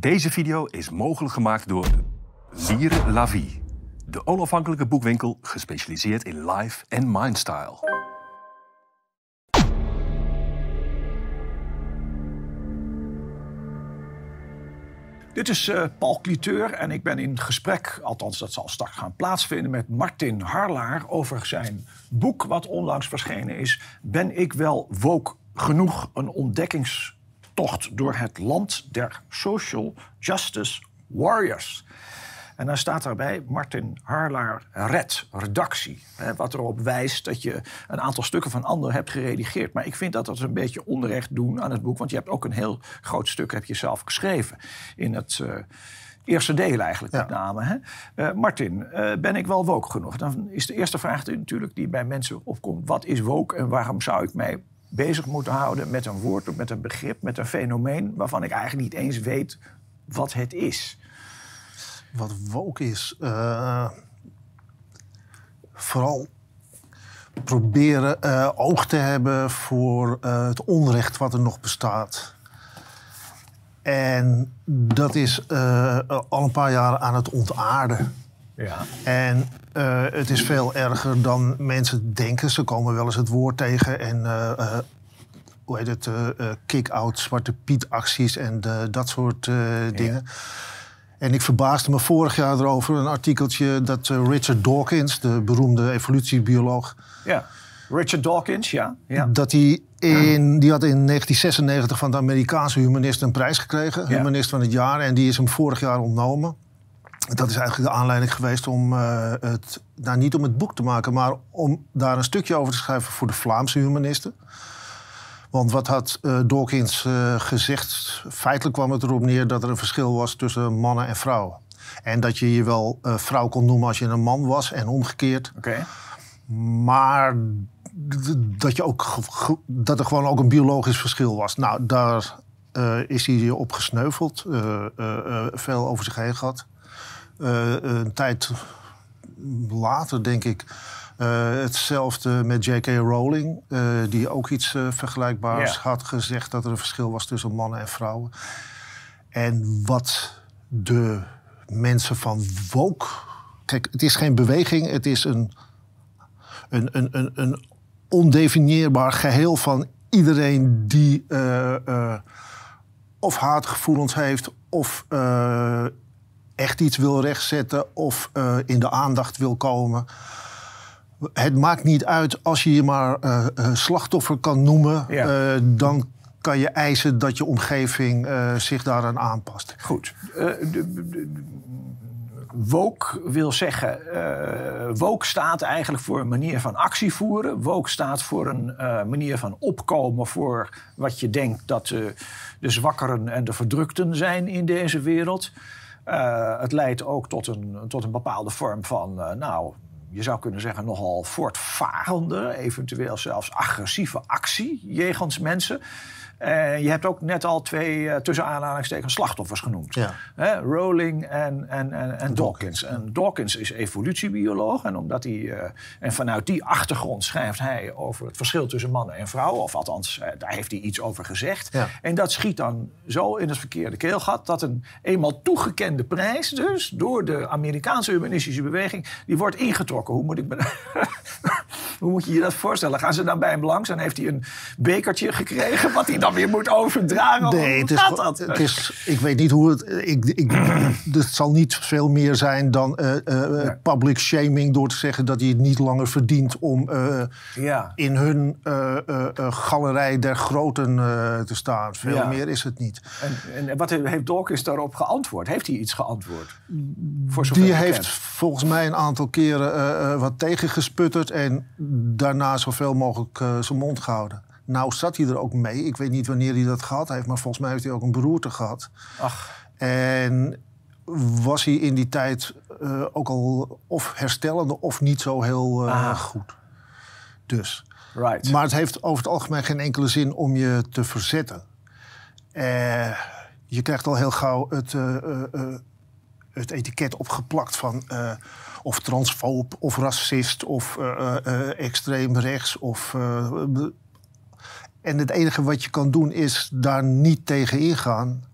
Deze video is mogelijk gemaakt door Lire La Vie, de onafhankelijke boekwinkel gespecialiseerd in life en mindstyle. Dit is uh, Paul Cliteur en ik ben in gesprek, althans dat zal straks gaan plaatsvinden, met Martin Harlaar over zijn boek wat onlangs verschenen is. Ben ik wel woke genoeg? Een ontdekkingstocht door het land der social justice warriors. En dan staat daarbij Martin Harlaar Red, redactie. Wat erop wijst dat je een aantal stukken van anderen hebt geredigeerd. Maar ik vind dat dat een beetje onrecht doen aan het boek. Want je hebt ook een heel groot stuk heb je zelf geschreven. In het uh, eerste deel eigenlijk met name. Hè? Uh, Martin, uh, ben ik wel woke genoeg? Dan is de eerste vraag natuurlijk die bij mensen opkomt. Wat is woke en waarom zou ik mij bezig moeten houden met een woord of met een begrip, met een fenomeen... waarvan ik eigenlijk niet eens weet wat het is? wat woke is. Uh, vooral proberen uh, oog te hebben voor uh, het onrecht wat er nog bestaat. En dat is al een paar jaar aan het ontaarden. Ja. En het is veel erger dan mensen denken. Ze komen wel eens het woord tegen en hoe heet het, kick-out, zwarte Piet acties en dat soort dingen. En ik verbaasde me vorig jaar erover, een artikeltje dat Richard Dawkins, de beroemde evolutiebioloog. Ja, Richard Dawkins, ja. ja. Dat hij in, die had in 1996 van de Amerikaanse humanist een prijs gekregen, humanist van het jaar, en die is hem vorig jaar ontnomen. Dat is eigenlijk de aanleiding geweest om uh, het, nou niet om het boek te maken, maar om daar een stukje over te schrijven voor de Vlaamse humanisten. Want wat had uh, Dawkins uh, gezegd? Feitelijk kwam het erop neer dat er een verschil was tussen mannen en vrouwen. En dat je je wel vrouw kon noemen als je een man was en omgekeerd. Oké. Maar dat, je ook, dat er gewoon ook een biologisch verschil was. Nou, daar is hij op gesneuveld. veel over zich heen gehad. Een tijd later, denk ik uh, hetzelfde met J.K. Rowling, uh, die ook iets uh, vergelijkbaars yeah. had gezegd dat er een verschil was tussen mannen en vrouwen. En wat de mensen van woke. Kijk, het is geen beweging, het is een, een, een, een, een ondefinieerbaar geheel van iedereen die of haatgevoelens heeft of echt iets wil rechtzetten of in de aandacht wil komen het maakt niet uit als je je maar uh, slachtoffer kan noemen. Ja. Uh, dan kan je eisen dat je omgeving zich daaraan aanpast. Goed. Woke wil zeggen, uh, woke staat eigenlijk voor een manier van actie voeren. Woke staat voor een uh, manier van opkomen voor wat je denkt dat uh, de zwakkeren en de verdrukten zijn in deze wereld. Het leidt ook tot een, tot een bepaalde vorm van, nou, je zou kunnen zeggen, nogal voortvarende, eventueel zelfs agressieve actie jegens mensen. Uh, je hebt ook net al twee uh, tussen aanhalingstekens slachtoffers genoemd. Ja. Rowling en, en, en, en Dawkins. En Dawkins is evolutiebioloog. En, omdat hij, uh, en vanuit die achtergrond schrijft hij over het verschil tussen mannen en vrouwen. Of althans, daar heeft hij iets over gezegd. Ja. En dat schiet dan zo in het verkeerde keelgat... dat een eenmaal toegekende prijs dus door de Amerikaanse humanistische beweging... die wordt ingetrokken. Hoe moet, ik Hoe moet je je dat voorstellen? Gaan ze dan bij hem langs en heeft hij een bekertje gekregen... wat hij dan weer moet overdragen? Nee, het is, gaat dat? Het is, ik weet niet hoe het... Ik, ik, het zal niet veel meer zijn dan uh, uh, public shaming... door te zeggen dat hij het niet langer verdient... om uh, ja. in hun galerij der groten te staan. Veel ja. meer is het niet. En, en wat heeft Dawkins daarop geantwoord? Heeft hij iets geantwoord? Voor Die heeft volgens mij een aantal keren wat tegengesputterd... en daarna zoveel mogelijk zijn mond gehouden. Nou zat hij er ook mee. Ik weet niet wanneer hij dat gehad heeft, maar volgens mij heeft hij ook een beroerte gehad. Ach. En was hij in die tijd uh, ook al of herstellende of niet zo heel uh, goed. Dus. Right. Maar het heeft over het algemeen geen enkele zin om je te verzetten. Uh, je krijgt al heel gauw het, het etiket opgeplakt van of transfoob of racist of extreem rechts of en het enige wat je kan doen is daar niet tegen ingaan.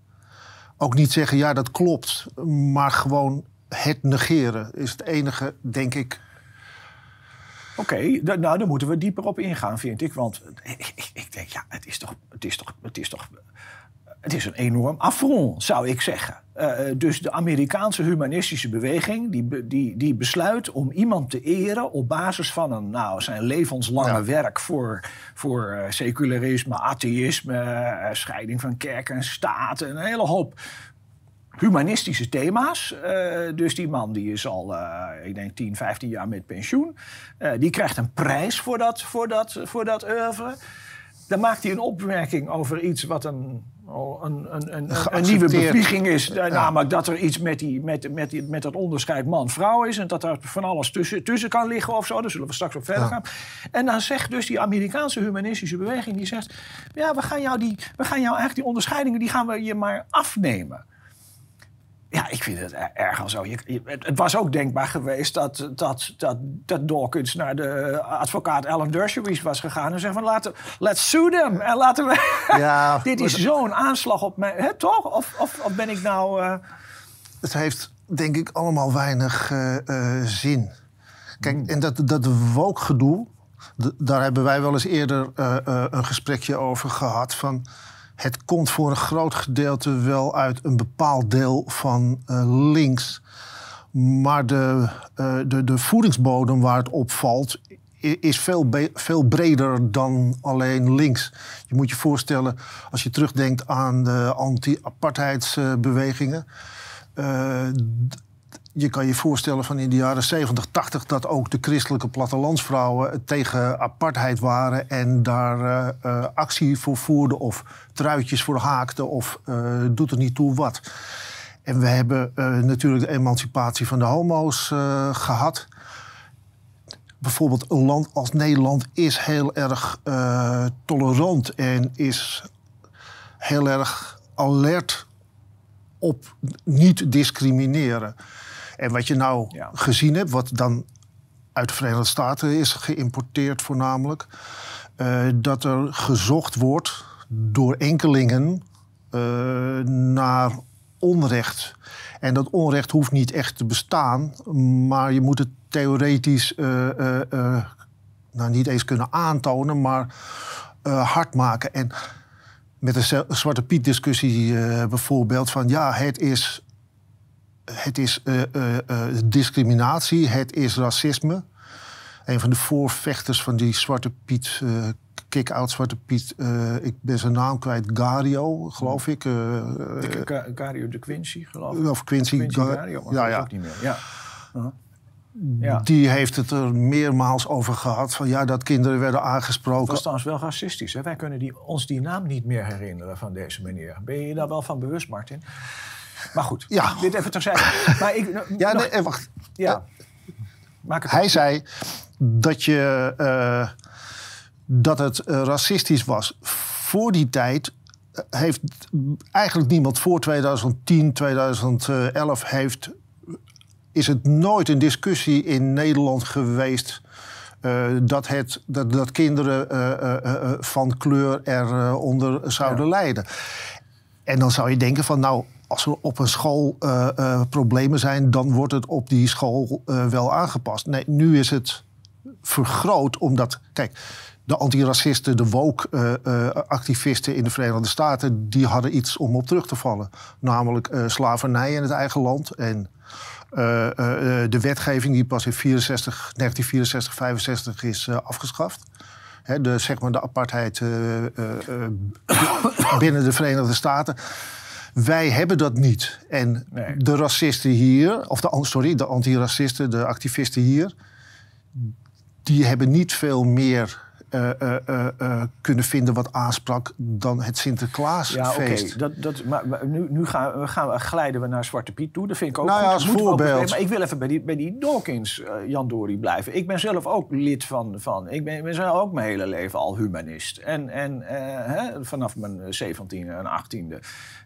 ook niet zeggen, ja, dat klopt. Maar gewoon het negeren is het enige, denk ik. Oké, nou dan moeten we dieper op ingaan, vind ik. Want ik, ik, ik denk, ja, het is toch, het is toch, het is toch, het is een enorm affront, zou ik zeggen. Eh, dus de Amerikaanse humanistische beweging, die, die, die besluit om iemand te eren op basis van een, nou, zijn levenslange Ja. werk voor, voor eh, secularisme, atheïsme, eh, scheiding van kerk en staat, een hele hoop humanistische thema's. Eh, dus die man die is al, eh, ik denk, 10, 15 jaar met pensioen. Eh, die krijgt een prijs voor dat, voor dat, voor dat oeuvre. Dan maakt hij een opmerking over iets wat een, oh, een, een, een, een, een nieuwe bevlieging is. Namelijk dat er iets met, die, met, met, die, met dat onderscheid man-vrouw is. En dat er van alles tussen, tussen kan liggen of zo. Daar zullen we straks op verder Ja. gaan. En dan zegt dus die Amerikaanse humanistische beweging... die zegt, ja, we gaan jou, die, we gaan jou eigenlijk die onderscheidingen... die gaan we je maar afnemen. Ja, ik vind het er- erg al zo. Je, je- het, was ook denkbaar geweest dat, dat, dat, dat Dawkins naar de advocaat Alan Dershowitz was gegaan en zegt van laten, let's sue them. En laten we. Ja, Dit is zo'n aanslag op mij. Hè, toch? Of, of, of ben ik nou. eh, Het heeft denk ik allemaal weinig eh, eh, zin. Kijk, en dat, dat woke-gedoe, d- daar hebben wij wel eens eerder een gesprekje over gehad. Van, het komt voor een groot gedeelte wel uit een bepaald deel van eh, links. Maar de, eh, de, de voedingsbodem waar het op valt, i- is veel, veel breder dan alleen links. Je moet je voorstellen, als je terugdenkt aan de anti-apartheidsbewegingen. d- je kan je voorstellen van in de jaren 70, 80 dat ook de christelijke plattelandsvrouwen tegen apartheid waren en daar eh, eh, actie voor voerden of truitjes voor haakten of eh, doet er niet toe wat. En we hebben natuurlijk de emancipatie van de homo's eh, gehad. Bijvoorbeeld een land als Nederland is heel erg tolerant en is heel erg alert op niet discrimineren. En wat je nou Ja. gezien hebt, wat dan uit de Verenigde Staten is geïmporteerd voornamelijk, eh, dat er gezocht wordt door enkelingen eh, naar onrecht. En dat onrecht hoeft niet echt te bestaan, maar je moet het theoretisch eh, nou, niet eens kunnen aantonen, maar hard maken. En met de Zwarte Piet-discussie bijvoorbeeld van ja, het is, het is eh, eh, eh, discriminatie, het is racisme. Een van de voorvechters van die Zwarte Piet, kick-out Zwarte Piet, ik ben zijn naam kwijt, Gario, geloof ik. de Cario de Quincy, geloof ik. of Quincy, Quincy Ga- Cario, maar ja, dat ja. ook niet meer. Ja. Uh-huh. Ja. Die heeft het er meermaals over gehad. Van ja, dat kinderen werden Dat aangesproken. was trouwens wel racistisch. Hè? Wij kunnen die, ons die naam niet meer herinneren van deze meneer. Ben je je daar wel van bewust, Martin? Maar goed, Ja. dit even terzijde. Maar ik, Ja, nog- nee, eh, wacht. ja. Maak het Hij zei dat, je, eh, dat het eh, racistisch was. Voor die tijd eh, heeft eigenlijk niemand voor 2010, 2011 heeft, is het nooit een discussie in Nederland geweest. eh, dat, het, dat, dat kinderen eh, eh, eh, van kleur eronder zouden lijden. En dan zou je denken van nou, als er op een school eh, eh, problemen zijn, dan wordt het op die school eh, wel aangepast. Nee, nu is het vergroot omdat, kijk, de antiracisten, de woke-activisten in de Verenigde Staten, die hadden iets om op terug te vallen. Namelijk slavernij in het eigen land en de wetgeving die pas in 64, 1964, 65 is afgeschaft. Hè, de, zeg maar de apartheid binnen de Verenigde Staten. Wij hebben dat niet. En Nee. de racisten hier, of de, sorry, de antiracisten, de activisten hier, die hebben niet veel meer eh, eh, eh, kunnen vinden wat aansprak dan het Ja, Sinterklaasfeest. oké. Dat, dat, maar maar nu, nu gaan, we, gaan we, glijden we naar Zwarte Piet toe. Dat vind ik ook Nou ja, als ook voorbeeld. maar ik wil even bij die, bij die Dawkins, Jan Dori, blijven. Ik ben zelf ook lid van... van ik ben, ben zelf ook mijn hele leven al humanist. En, en hè, vanaf mijn 17e en 18e.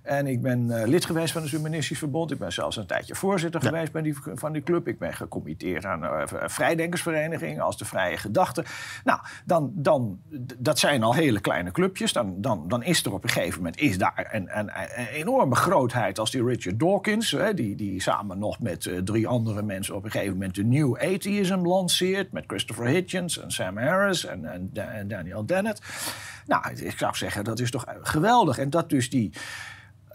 En ik ben eh, lid geweest van het Humanistisch Verbond. Ik ben zelfs een tijdje voorzitter geweest bij die, van die club. Ik ben gecommitteerd aan een vrijdenkersvereniging als de Vrije Gedachte. Nou, dan, dan, dat zijn al hele kleine clubjes. Dan, dan, dan is er op een gegeven moment is daar een, een, een enorme grootheid als die Richard Dawkins, hè, die, die samen nog met eh, drie andere mensen op een gegeven moment de New Atheism lanceert. Met Christopher Hitchens en Sam Harris en, en Daniel Dennett. Nou, ik zou zeggen, dat is toch geweldig. En dat dus die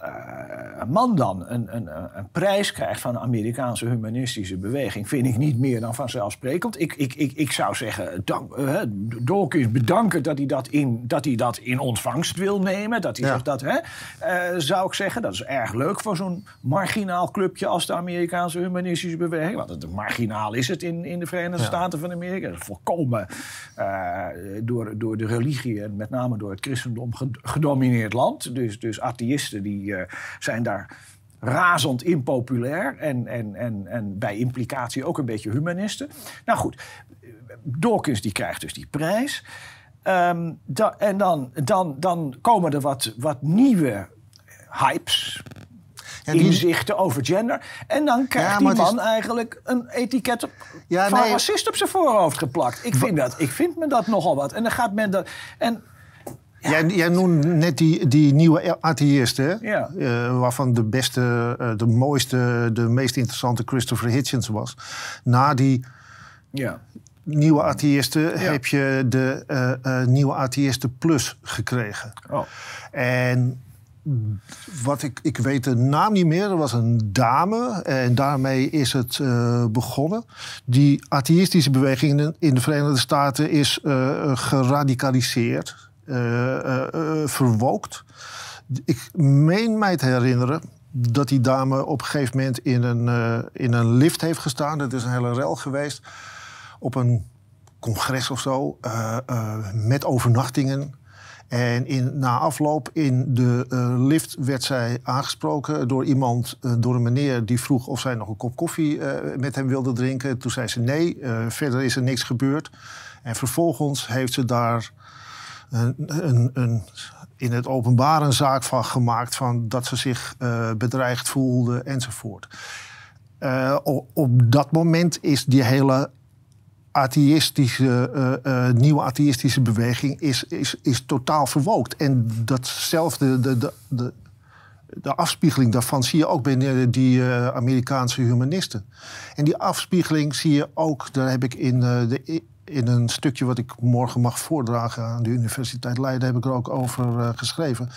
eh, man dan een, een, een- een prijs krijgt van de Amerikaanse humanistische beweging, vind ik niet meer dan vanzelfsprekend. Ik, ik, ik, ik zou zeggen, dank, eh, Dawkins bedanken dat hij dat, in, dat hij dat in ontvangst wil nemen. Dat hij Ja. dat, hè, eh, zou ik zeggen, dat is erg leuk voor zo'n marginaal clubje als de Amerikaanse humanistische beweging. Want het marginaal is het in, in de Verenigde Staten van Amerika. Dat is volkomen door, door de religie en met name door het christendom ged- gedomineerd land. Dus, dus atheïsten die eh, zijn daar razend impopulair en, en, en, en bij implicatie ook een beetje humanisten. Nou goed, Dawkins die krijgt dus die prijs. Ehm, da- en dan, dan, dan komen er wat, wat nieuwe hypes, Ja, die- inzichten over gender. En dan krijgt Ja, die is- man eigenlijk een etiket op, Ja, van nee. racist op zijn voorhoofd geplakt. Ik vind, dat, ik vind me dat nogal wat. En dan gaat men dat... En Jij, jij noemde net die, die nieuwe atheïsten? Ja. Eh, waarvan de beste, eh, de mooiste, de meest interessante Christopher Hitchens was. Na die ja, nieuwe atheïsten heb je de eh, nieuwe atheïsten plus gekregen. oh. En wat ik, ik weet de naam niet meer, er was een dame en daarmee is het begonnen. Die atheïstische beweging in de, Verenigde Staten is geradicaliseerd, verwookt. Ik meen mij te herinneren dat die dame op een gegeven moment in een, eh, in een lift heeft gestaan. Dat is een hele rel geweest. Op een congres of zo, eh, eh, met overnachtingen. En in, na afloop in de eh, lift werd zij aangesproken door iemand, eh, door een meneer die vroeg of zij nog een kop koffie eh, met hem wilde drinken. Toen zei ze nee, eh, verder is er niks gebeurd. En vervolgens heeft ze daar in het openbaar een zaak van gemaakt van dat ze zich eh, bedreigd voelde enzovoort. Eh, op dat moment is die hele atheïstische, eh, nieuwe atheïstische beweging is, is, is totaal verwookt. En datzelfde, de, de, de, de afspiegeling daarvan zie je ook bij die Amerikaanse humanisten. En die afspiegeling zie je ook, daar heb ik in, de, in een stukje wat ik morgen mag voordragen aan de Universiteit Leiden, heb ik er ook over eh, geschreven.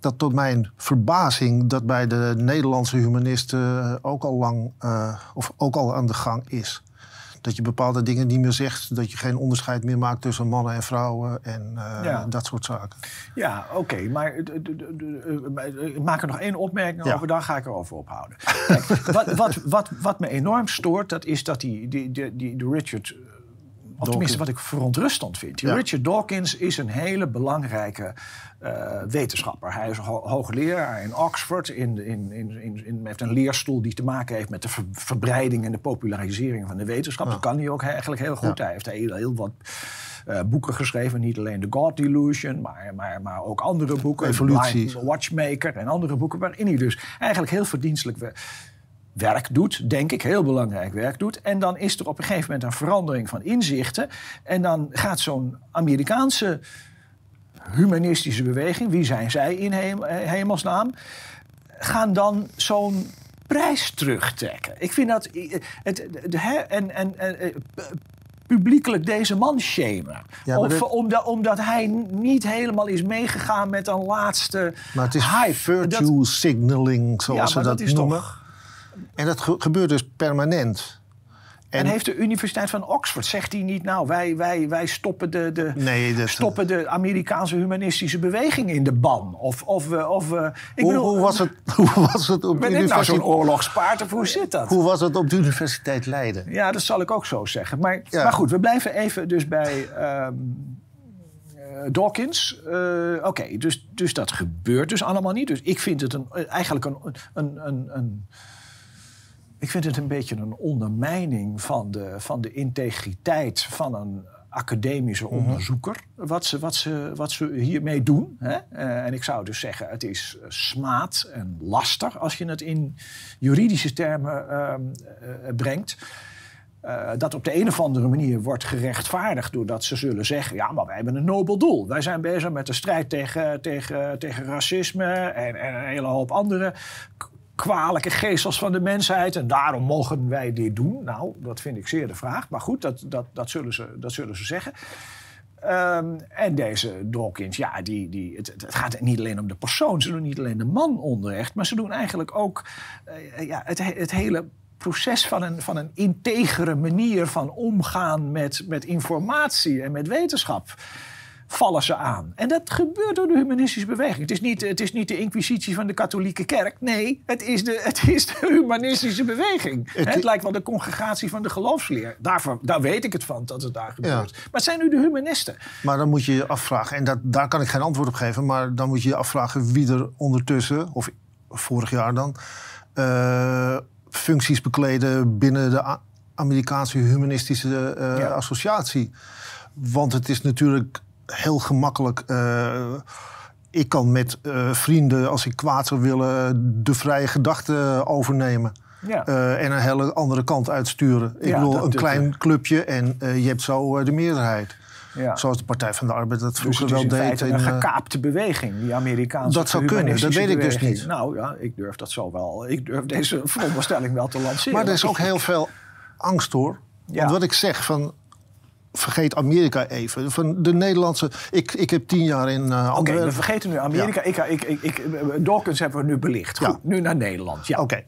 Dat tot mijn verbazing dat bij de Nederlandse humanisten eh, ook al lang, eh, of ook al aan de gang is. Dat je bepaalde dingen niet meer zegt. Dat je geen onderscheid meer maakt tussen mannen en vrouwen. En Ja. dat soort zaken. Ja, oké. Maar ik maak er nog één opmerking Ja. over, dan ga ik erover ophouden. Kijk, wat, wat, wat, wat me enorm stoort, dat is dat die, die, die, die, de Richard... Of tenminste, wat ik verontrustend vind. Ja. Richard Dawkins is een hele belangrijke eh, wetenschapper. Hij is ho- hoogleraar in Oxford. In, in, in, in, heeft een leerstoel die te maken heeft met de ver- verbreiding en de popularisering van de wetenschap. Dat kan hij ook eigenlijk heel goed. Hij heeft heel, heel wat eh, boeken geschreven. Niet alleen The God Delusion, maar, maar, maar ook andere boeken. Evolutie. Blind Watchmaker en andere boeken. Waarin hij dus eigenlijk heel verdienstelijk werk doet, denk ik, heel belangrijk werk doet. En dan is er op een gegeven moment een verandering van inzichten. En dan gaat zo'n Amerikaanse humanistische beweging, wie zijn zij in eh, hemelsnaam, gaan dan zo'n prijs terugtrekken. Ik vind dat. eh, Het, en, en, en, eh, pu- publiekelijk deze man shamen. Ja, Of, dat- omdat, omdat hij niet helemaal is meegegaan met een laatste Maar het is hype. virtue Dat- signaling, zoals ja, ze dat, noemen. toch... En dat ge- gebeurt dus permanent. En, heeft de Universiteit van Oxford, zegt hij niet... nou, wij, wij, wij stoppen, de, de, Nee, dat- stoppen de Amerikaanse humanistische beweging in de ban? Of, of, we- of ik Hoe, bedoel, hoe, was het, hoe was het op de Ben ik nou zo'n universiteit? oorlogspaard of hoe zit dat? Hoe was het op de Universiteit Leiden? Ja, dat zal ik ook zo zeggen. Maar, Ja. maar goed, we blijven even dus bij ehm, eh, Dawkins. Eh, Oké, dus, dus dat gebeurt dus allemaal niet. Dus ik vind het een, eigenlijk een, een, een, een... Ik vind het een beetje een ondermijning van de, van de integriteit van een academische onderzoeker. Wat, ze, wat, ze, wat ze hiermee doen. Hè? Eh, en ik zou dus zeggen, het is eh, smaad en laster als je het in juridische termen ehm, eh, brengt. dat op de een of andere manier wordt gerechtvaardigd doordat ze zullen zeggen: ja, maar wij hebben een nobel doel. Wij zijn bezig met de strijd tegen, tegen, tegen racisme en, en een hele hoop andere kwalijke geestels van de mensheid. En daarom mogen wij dit doen. Nou, dat vind ik zeer de vraag. Maar goed, dat, dat, dat, zullen, ze, dat zullen ze zeggen. Ehm, en deze Dawkins, ja, die, die, het, het gaat niet alleen om de persoon. Ze doen niet alleen de man onrecht. Maar ze doen eigenlijk ook eh, ja, het, he- het hele proces van een, van een integere manier van omgaan met, met informatie en met wetenschap. Vallen ze aan. En dat gebeurt door de humanistische beweging. Het is niet, het is niet de inquisitie van de katholieke kerk. Nee, het is de, het is de humanistische beweging. Het- Het, lijkt wel de congregatie van de geloofsleer. Daarvoor, daar weet ik het van dat het daar gebeurt. Maar het zijn nu de humanisten. Maar dan moet je je afvragen, en dat, daar kan ik geen antwoord op geven, maar dan moet je je afvragen wie er ondertussen, of vorig jaar dan, eh, functies bekleden binnen de Amerikaanse Humanistische eh, Ja. Associatie. Want het is natuurlijk heel gemakkelijk. eh, ik kan met eh, vrienden, als ik kwaad zou willen, de vrije gedachte overnemen. Ja. Eh, en een hele andere kant uitsturen. Ik Ja, bedoel, dat- een klein clubje en je hebt zo de meerderheid. ja. Zoals de Partij van de Arbeid dat Dus vroeger wel deed. een gekaapte beweging, die Amerikaanse Dat zou kunnen, dat weet ik dus niet. Nou ja, ik durf dat zo wel. Ik durf deze veronderstelling wel te lanceren. maar er is ook heel veel angst hoor. Ja. Want wat ik zeg van. Vergeet Amerika even. Van de Nederlandse. Ik, ik heb tien jaar in eh Oké, Antwerpen. we vergeten nu Amerika. Ik, ik, ik, ik, Dawkins hebben we nu belicht. Goed, Ja. nu naar Nederland. Ja. Oké.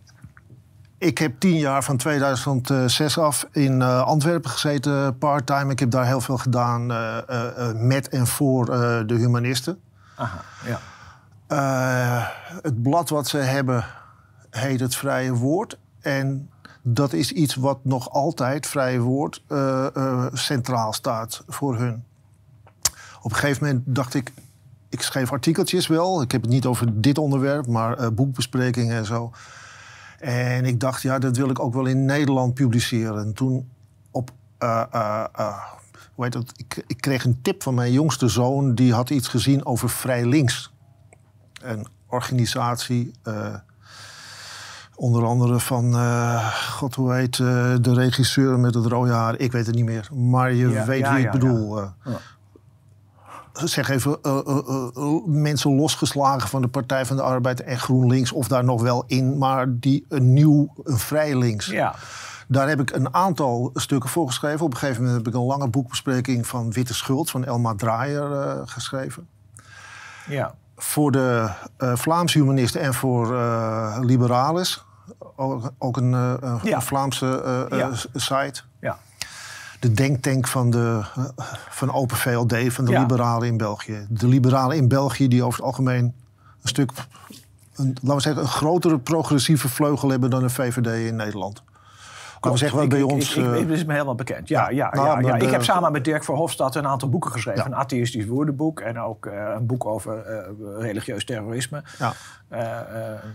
Ik heb tien jaar van 2006 af in eh, Antwerpen gezeten, part-time. Ik heb daar heel veel gedaan eh, eh, eh, met en voor eh, de humanisten. Aha, ja. Eh, het blad wat ze hebben heet het Vrije Woord. En dat is iets wat nog altijd, Vrije Woord, eh, eh, centraal staat voor hun. Op een gegeven moment dacht ik, ik schreef artikeltjes wel. Ik heb het niet over dit onderwerp, maar eh, boekbesprekingen en zo. En ik dacht, ja, dat wil ik ook wel in Nederland publiceren. En toen op, hoe heet dat? Ik, ik kreeg een tip van mijn jongste zoon. Die had iets gezien over Vrij Links. Een organisatie, onder andere van, eh, god hoe heet, eh, de regisseur met het rode haar. Ik weet het niet meer, maar je Ja, weet ja, wie ja, ik bedoel. eh. Zeg even, mensen losgeslagen van de Partij van de Arbeid en GroenLinks, of daar nog wel in, maar die een nieuw, een vrij links. ja. Daar heb ik een aantal stukken voor geschreven. Op een gegeven moment heb ik een lange boekbespreking van Witte Schuld van Elma Draaier geschreven. ja. Voor de eh Vlaamse humanisten en voor eh Liberalis. Ook, ook een, eh, een Ja. Vlaamse Ja. site. ja. De denktank van, de, van Open VLD, van de liberalen in België. De liberalen in België die over het algemeen een stuk... Een, laten we zeggen, een grotere progressieve vleugel hebben dan een VVD in Nederland. Zeggen, bij ons... Ik, ik, eh, dit is me helemaal bekend. Ja, ja, Nou, ja, ja. de- Ik heb samen met Dirk Verhofstadt een aantal boeken geschreven. Ja. Een atheïstisch woordenboek en ook eh, een boek over eh, religieus terrorisme. ja.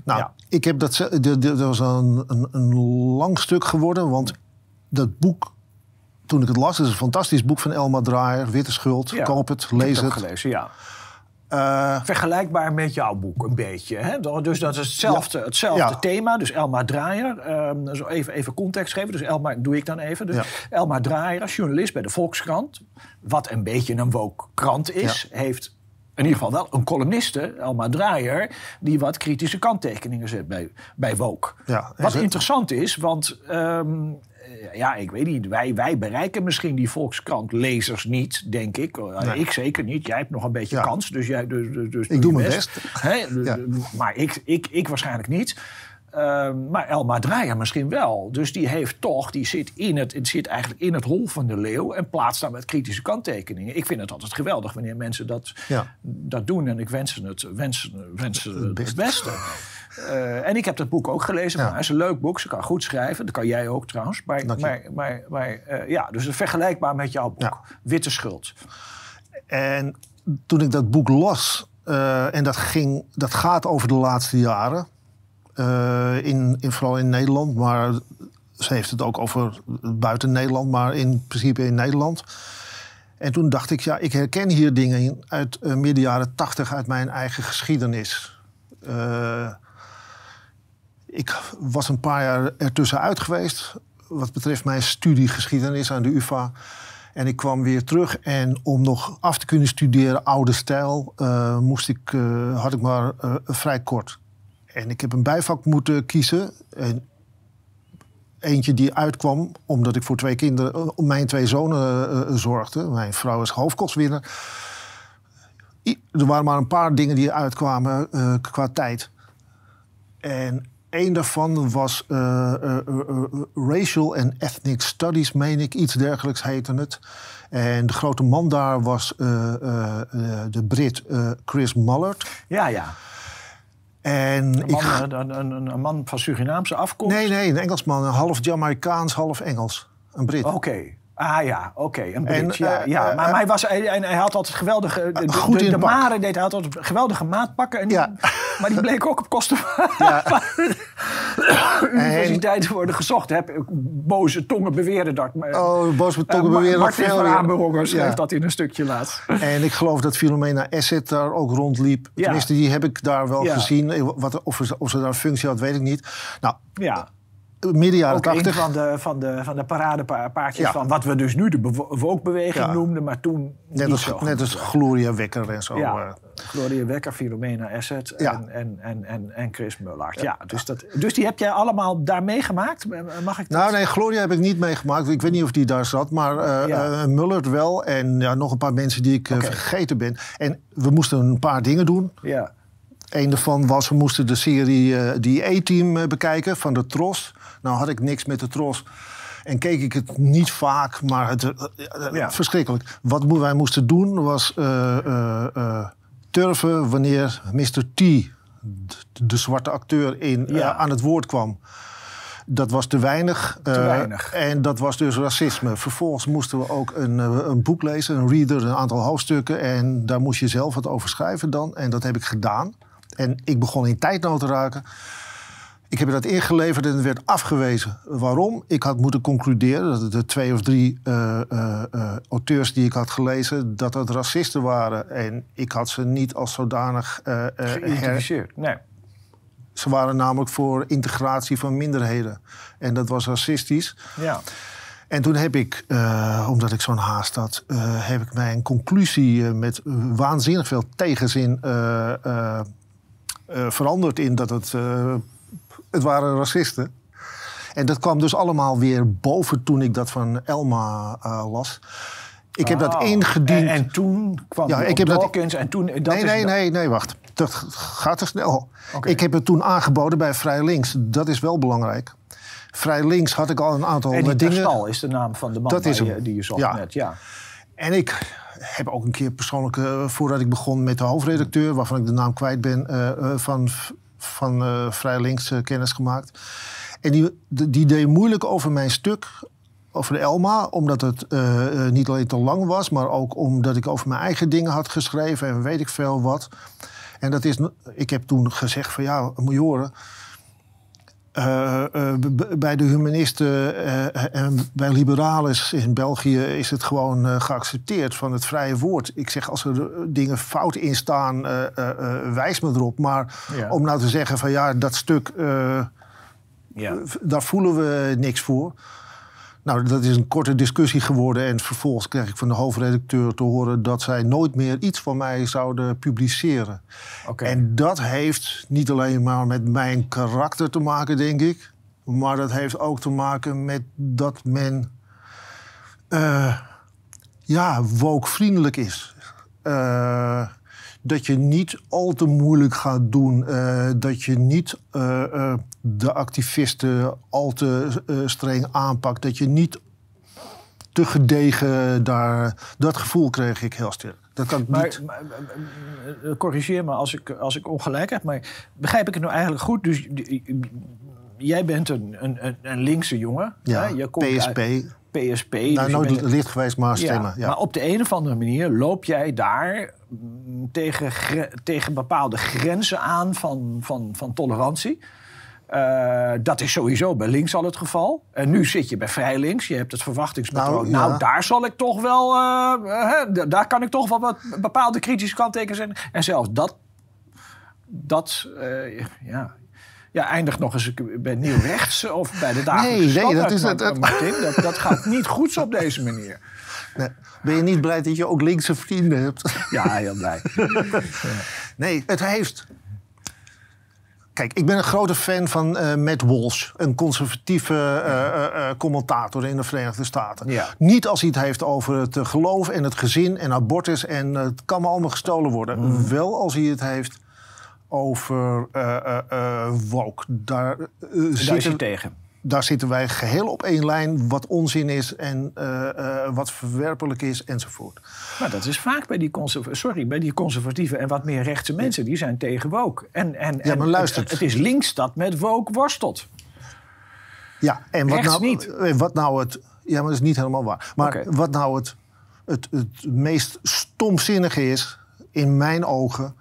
Nou, ik heb dat, dat was een, een, een lang stuk geworden, want dat boek, toen ik het las, is een fantastisch boek van Elma Draaier, Witte Schuld. Ja. Koop het, lees het. gelezen, ja. Eh, Vergelijkbaar met jouw boek een beetje. Hè? Dus dat is hetzelfde, hetzelfde Ja. thema. Dus Elma Draaier. ehm, zo even, even context geven. Dus Elma doe ik dan even. Dus Ja. Elma Draaier, als journalist bij de Volkskrant. Wat een beetje een woke krant is. Heeft in ieder geval wel een columniste, Elma Draaier... die wat kritische kanttekeningen zet bij, bij. Ja, en wat interessant is, want... ehm, eh, ja, ik weet niet. Wij, wij bereiken misschien die Volkskrant-lezers niet, denk ik. Eh, Nee. Ik zeker niet. Jij hebt nog een beetje Ja. kans. Dus jij, dus, dus, dus Ik doe mijn best. Hè? De- Ja. de- Maar ik, ik, ik waarschijnlijk niet. Ehm, maar Elma Draaier misschien wel. Dus die heeft toch, die zit, in het, het zit eigenlijk in het hol van de leeuw en plaatst daar met kritische kanttekeningen. Ik vind het altijd geweldig wanneer mensen dat, Ja. dat doen en ik wens ze het, wens, wens ze het, beste. beste. Eh, en ik heb dat boek ook gelezen. Ja. Maar het is een leuk boek. Ze kan goed schrijven. Dat kan jij ook trouwens. Maar, maar, maar, maar eh, ja, dus vergelijkbaar met jouw boek. Ja. Witte Schuld. En toen ik dat boek las, eh, en dat, ging, dat gaat over de laatste jaren, in, in, vooral in Nederland, maar ze heeft het ook over buiten Nederland, maar in principe in Nederland. En toen dacht ik, ja, ik herken hier dingen in uit midden jaren tachtig uit mijn eigen geschiedenis. Eh, ik was een paar jaar ertussenuit geweest. wat betreft mijn studie geschiedenis aan de UvA. En ik kwam weer terug en om nog af te kunnen studeren oude stijl, eh, moest ik, eh, had ik maar eh, vrij kort. En ik heb een bijvak moeten kiezen. En eentje die uitkwam omdat ik voor twee kinderen, om mijn twee zonen zorgde. Mijn vrouw is hoofdkostwinner. Er waren maar een paar dingen die uitkwamen qua tijd. En één daarvan was eh, eh, eh, Racial and Ethnic Studies, meen ik. Iets dergelijks heette het. En de grote man daar was de Brit Chris Mullard. Ja, ja. En Een ik man, eh, een, een, een man van Surinaamse afkomst. Nee, nee, een Engelsman. Half Jamaicaans, half Engels. Een Brit. Oké. Ah ja, oké. Een Brit, En, ja. ja. Maar, hij, was, hij, hij hij had altijd geweldige... De, goed de, in de maren deed hij had altijd geweldige maatpakken. En die- Ja. Maar die bleken ook op kosten van universiteiten worden gezocht. Heb, boze tongen beweren dat. Oh, tongen eh, Ma- beweren dat Martin van schreef Ja. dat in een stukje laatst. En ik geloof dat Filomena Asset daar ook rondliep. Ja. Tenminste, die heb ik daar wel Ja. gezien. Wat, of, ze, of ze daar een functie had, weet ik niet. Nou, Ja, midden jaren ook een 80. van de, van de, van de paradepaardjes Ja. van wat we dus nu de Ja. noemden, maar toen Net als, net als Gloria Wekker en zo. Ja, eh. Gloria Wekker, Filomena Asset Ja. en, en, en, en, en Chris Mullard. Ja, dus, dat, dus die heb jij allemaal daar meegemaakt? Mag ik dat? Nou, nee, Gloria heb ik niet meegemaakt. Ik weet niet of die daar zat. Maar eh, Mullert wel. En ja, nog een paar mensen die ik eh, vergeten ben. En we moesten een paar dingen doen. Ja. Een daarvan was, we moesten de serie die A-team eh, bekijken van de Tros. Nou had ik niks met de Tros. En keek ik het niet vaak, maar het, Ja. verschrikkelijk. Wat wij moesten doen was turven wanneer Mr. T, de, zwarte acteur, in, eh, aan het woord kwam. Dat was te weinig. Te eh, weinig. En dat was dus racisme. Vervolgens moesten we ook een, eh, een boek lezen, een reader, een aantal hoofdstukken. En daar moest je zelf wat over schrijven dan. En dat heb ik gedaan. En ik begon in tijdnood te raken. Ik heb dat ingeleverd en het werd afgewezen. Waarom? Ik had moeten concluderen dat de twee of drie eh, eh, eh, auteurs die ik had gelezen... dat dat racisten waren. En ik had ze niet als zodanig her- Geïdentificeerd. Nee. Ze waren namelijk voor integratie van minderheden. En dat was racistisch. Ja. En toen heb ik, omdat ik zo'n haast had, heb ik mijn conclusie met waanzinnig veel tegenzin veranderd in dat het, het waren racisten. En dat kwam dus allemaal weer boven toen ik dat van Elma eh, las. Ik heb dat ingediend. En, en toen kwam Ja, ik heb dat- en toen... Dat nee, is nee, nee, nee, wacht. Dat gaat te snel. Ik heb het toen aangeboden bij Vrij Links. Dat is wel belangrijk. Vrij Links had ik al een aantal Eddie eh, dingen. Terstal is de naam van de man Dat is waar hem. je- die je zocht Ja. net. Ja. En ik heb ook een keer persoonlijk, eh, voordat ik begon met de hoofdredacteur, waarvan ik de naam kwijt ben, eh, van, van eh, Vrij Links kennis gemaakt. En die, die deed moeilijk over mijn stuk, over de Elma, omdat het eh, eh, niet alleen te lang was, maar ook omdat ik over mijn eigen dingen had geschreven en weet ik veel wat. En dat is, ik heb toen gezegd van ja, moet. Eh, eh, bij de humanisten eh, en bij liberalen in België is het gewoon geaccepteerd van het vrije woord. Ik zeg, als er dingen fout in staan, wijs me erop. Maar Ja. om nou te zeggen van ja, dat stuk, Ja. daar voelen we niks voor. Nou, dat is een korte discussie geworden. En vervolgens kreeg ik van de hoofdredacteur te horen dat zij nooit meer iets van mij zouden publiceren. En dat heeft niet alleen maar met mijn karakter te maken, denk ik. Maar dat heeft ook te maken met dat men eh ja, woke-vriendelijk is. Eh, dat je niet al te moeilijk gaat doen. eh, dat je niet eh, eh, de activisten al te streng aanpakt. Dat je niet te gedegen daar... Dat gevoel kreeg ik heel sterk. Dat kan ik Maar, niet... maar- corrigeer me als ik, als ik ongelijk heb, maar begrijp ik het nou eigenlijk goed? Dus jij bent een, een, een- een linkse jongen. Ja, hè? Je komt PSP. uit PSP. Nou, dus nooit bent- lid geweest, maar stemmen. Ja, Maar op de een of andere manier loop jij daar mm, tegen, tegen bepaalde grenzen aan van, van, van tolerantie. Eh, dat is sowieso bij links al het geval. En nu zit je bij vrij links. Je hebt het verwachtingspatroon. Nou, Nou, daar zal ik toch wel. eh, hè, d- daar kan ik toch wel wat bepaalde kritische kanttekens zijn. En zelfs dat. Dat. eh, ja. Ja, eindig nog eens bij Nieuw Rechts of bij de dagelijkse Nee, nee, dat is het- dat, dat gaat niet goed op deze manier. Nee. Ben je niet blij dat je ook linkse vrienden hebt? Ja, heel blij. Nee, het heeft. Kijk, ik ben een grote fan van eh, Matt Walsh, een conservatieve eh, eh, commentator in de Verenigde Staten. Ja. Niet als hij het heeft over het geloof en het gezin en abortus en het kan me allemaal gestolen worden. Wel als hij het heeft over eh eh eh, woke. Daar, eh, Daar zitten, hij tegen. daar zitten wij geheel op één lijn wat onzin is en wat verwerpelijk is enzovoort. Maar dat is vaak bij die, sorry, bij die conservatieve en wat meer rechtse mensen. Die zijn tegen woke. En, en, Ja, maar luister. Het, het is links dat met woke worstelt. Ja, en wat Rechts nou, niet. wat nou het. Ja, maar dat is niet helemaal waar. Maar wat nou het, het, het meest stomzinnige is, in mijn ogen,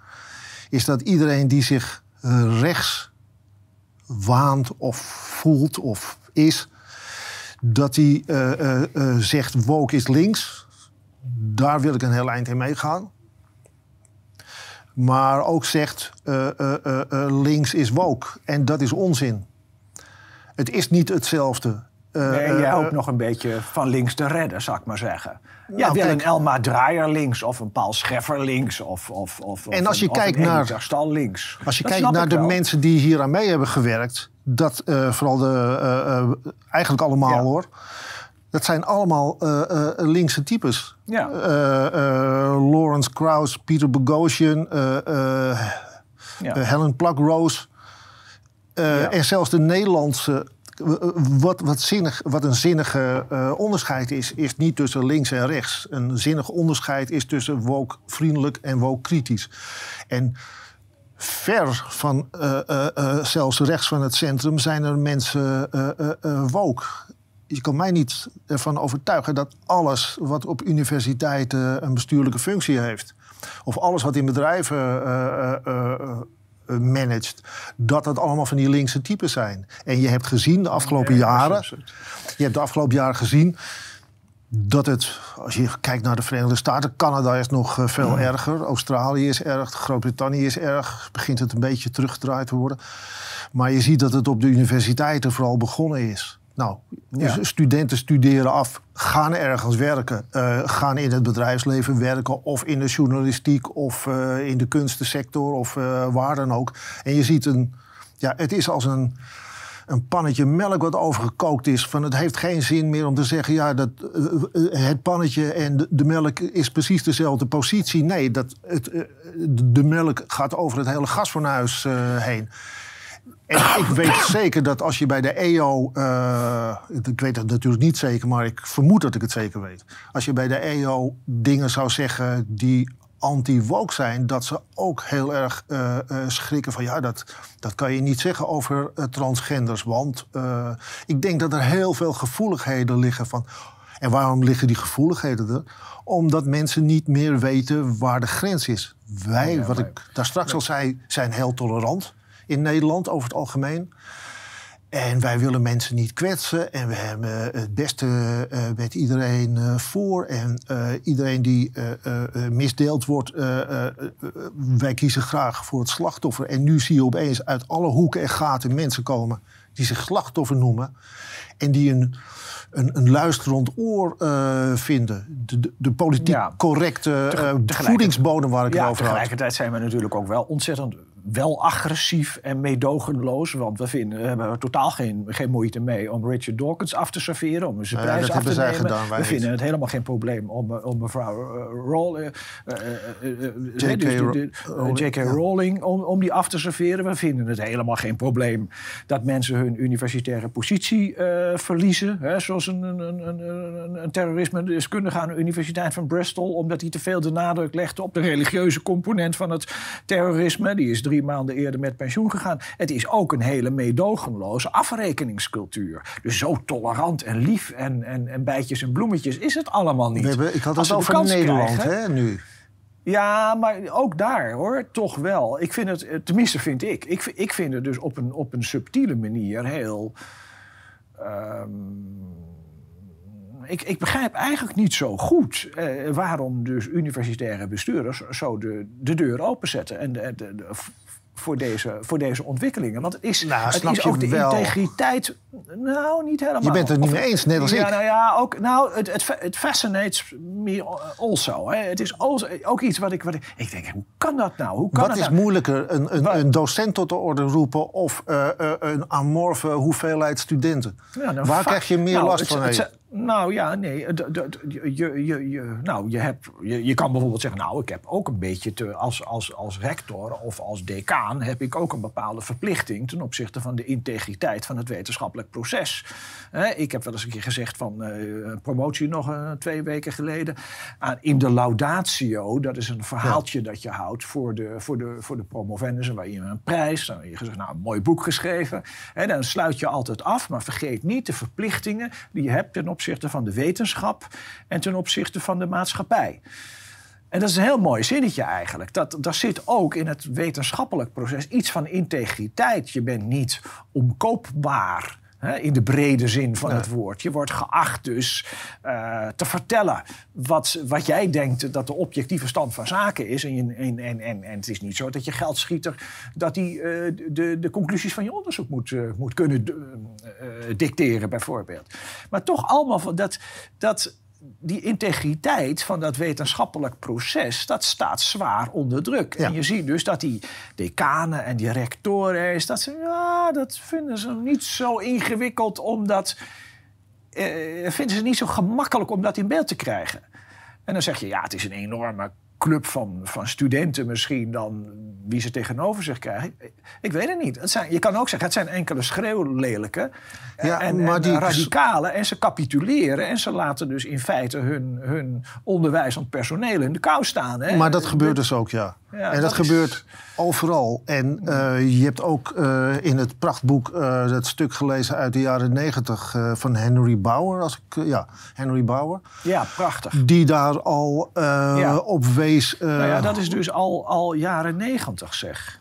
is dat iedereen die zich eh, rechts waant of voelt of is, dat hij eh, eh, zegt woke is links. Daar wil ik een heel eind in meegaan. Maar ook zegt links is woke. En dat is onzin. Het is niet hetzelfde. Eh, jij hoopt nog een beetje van links te redden, zou ik maar zeggen. Jij Nou, kijk. een Elma Draaier links of een Paul Scheffer links. Of, of, of, En als je een, kijkt naar- Stal links. Als je Dat kijkt naar de wel. mensen die hier aan mee hebben gewerkt, dat eh, vooral de, eh, eh, eigenlijk allemaal Ja. hoor. Dat zijn allemaal linkse types. Ja. Lawrence Krauss, Peter Boghossian, Ja. Helen Pluckrose. Ja. En zelfs de Nederlandse. Wat, wat, zinnig, wat een zinnige eh, onderscheid is, is niet tussen links en rechts. Een zinnig onderscheid is tussen woke vriendelijk en woke kritisch. En ver van eh, eh, zelfs rechts van het centrum zijn er mensen woke. Je kan mij niet ervan overtuigen dat alles wat op universiteiten een bestuurlijke functie heeft, of alles wat in bedrijven managt, dat dat allemaal van die linkse types zijn. En je hebt gezien de afgelopen jaren, je hebt de afgelopen jaren gezien dat het, als je kijkt naar de Verenigde Staten, Canada is nog eh, veel erger, Australië is erg, Groot-Brittannië is erg, begint het een beetje teruggedraaid te worden. Maar je ziet dat het op de universiteiten vooral begonnen is. Nou, Ja. dus studenten studeren af, gaan ergens werken, eh, gaan in het bedrijfsleven werken of in de journalistiek of eh, in de kunstensector of eh, waar dan ook. En je ziet een, ja, het is als een, een pannetje melk wat overgekookt is. Van het heeft geen zin meer om te zeggen, ja, dat, het pannetje en de, de melk is precies dezelfde positie. Nee, dat, het, de melk gaat over het hele gasfornuis heen. En ik weet zeker dat als je bij de EO, eh, ik weet het natuurlijk niet zeker, maar ik vermoed dat ik het zeker weet. Als je bij de EO dingen zou zeggen die anti-woke zijn, dat ze ook heel erg eh, eh, schrikken van ja, dat, dat kan je niet zeggen over transgenders. Want ik denk dat er heel veel gevoeligheden liggen van. En waarom liggen die gevoeligheden er? Omdat mensen niet meer weten waar de grens is. Wij, wat ik daar straks al zei, zijn heel tolerant in Nederland over het algemeen. En wij willen mensen niet kwetsen. En we hebben het beste eh, met iedereen eh, voor. En eh, iedereen die eh, eh, eh, misdeeld wordt, eh, eh, eh, wij kiezen graag voor het slachtoffer. En nu zie je opeens uit alle hoeken en gaten mensen komen die zich slachtoffer noemen. En die een, een, een luisterend oor eh, vinden. De, de, de politiek Ja. correcte eh, voedingsbodem waar ik Ja, het over had. tegelijkertijd zijn we natuurlijk ook wel ontzettend wel agressief en meedogenloos. Want we, vinden, we hebben er totaal geen, geen moeite mee om Richard Dawkins af te serveren. Om zijn ja, prijs af te nemen. gedaan, we vinden het helemaal geen probleem om, eh, om mevrouw Rowling, J.K. Rowling, om, om die af te serveren. We vinden het helemaal geen probleem dat mensen hun universitaire positie eh, verliezen. Hè, zoals een, een, een, een, terrorisme-deskundige aan de Universiteit van Bristol. Omdat hij te veel de nadruk legde op de religieuze component van het terrorisme. Die is drie maanden eerder met pensioen gegaan. Het is ook een hele meedogenloze afrekeningscultuur. Dus zo tolerant en lief en, en, en bijtjes en bloemetjes is het allemaal niet. We hebben, ik had het over Nederland krijgen- hè, nu. ja, maar ook daar hoor, toch wel. Ik vind het, eh, tenminste vind ik, ik, ik vind het dus op een, op een subtiele manier heel. ehm, ik, ik begrijp eigenlijk niet zo goed eh, waarom dus universitaire bestuurders zo de, de deur openzetten. En de, de, de- f- voor deze, voor deze ontwikkelingen. Want het is, Nou, het is ook de wel. integriteit. Nou, niet helemaal. Je bent het niet mee eens, net als ja, ik. Nou ja, ook, nou, het, het, het fascinates me also. Hè. Het is also, ook iets wat ik, wat ik... Ik denk, hoe kan dat nou? Hoe kan Wat is nou? moeilijker, een, een, een docent tot de orde roepen of eh, eh, een amorfe hoeveelheid studenten? Ja, nou, Waar krijg je meer nou, last het- van? het-? Nou ja, nee. je, je, je, nou, je, hebt, je, je kan bijvoorbeeld zeggen... nou, ik heb ook een beetje... Te, als, als, als rector of als decaan... heb ik ook een bepaalde verplichting... ten opzichte van de integriteit van het wetenschappelijk proces. Ik heb wel eens een keer gezegd van... eh, een promotie nog eh, twee weken geleden... in de laudatio, dat is een verhaaltje dat je houdt... voor de, voor de, voor de promovendussen, waar je een prijs... dan heb je gezegd, nou, een mooi boek geschreven. Hè, dan sluit je altijd af, maar vergeet niet de verplichtingen... die je hebt ten opzichte van de wetenschap... en ten opzichte van de maatschappij. En dat is een heel mooi zinnetje eigenlijk. Dat, daar zit ook in het wetenschappelijk proces iets van integriteit. Je bent niet omkoopbaar. Hè, in de brede zin van het woord. Je wordt geacht dus eh, te vertellen wat, wat jij denkt dat de objectieve stand van zaken is. En, je, en, en, en, en het is niet zo dat je geldschieter dat die eh, de, de conclusies van je onderzoek moet, eh, moet kunnen dicteren, bijvoorbeeld. Maar toch allemaal van dat. dat die integriteit van dat wetenschappelijk proces, dat staat zwaar onder druk. Ja. En je ziet dus dat die decanen en die rectoren, dat ze, ja, dat vinden ze niet zo ingewikkeld om dat, eh, vinden ze niet zo gemakkelijk om dat in beeld te krijgen. En dan zeg je, ja, het is een enorme club van, van studenten misschien dan wie ze tegenover zich krijgen. Ik weet het niet. Het zijn, je kan ook zeggen, het zijn enkele schreeuwlelijke Ja, en, maar en die- radicalen. En ze capituleren en ze laten dus in feite hun, hun onderwijzend personeel in de kou staan. Hè? Maar dat gebeurt dus ook, ja. Ja, en dat, dat is- gebeurt overal. En eh, je hebt ook eh, in het prachtboek eh dat stuk gelezen uit de jaren negentig eh, van Henry Bauer. Als ik, eh, ja, Henry Bauer. Ja, prachtig. Die daar al eh, Ja. op wees. eh, Nou ja, dat is dus al, al jaren negentig, zeg.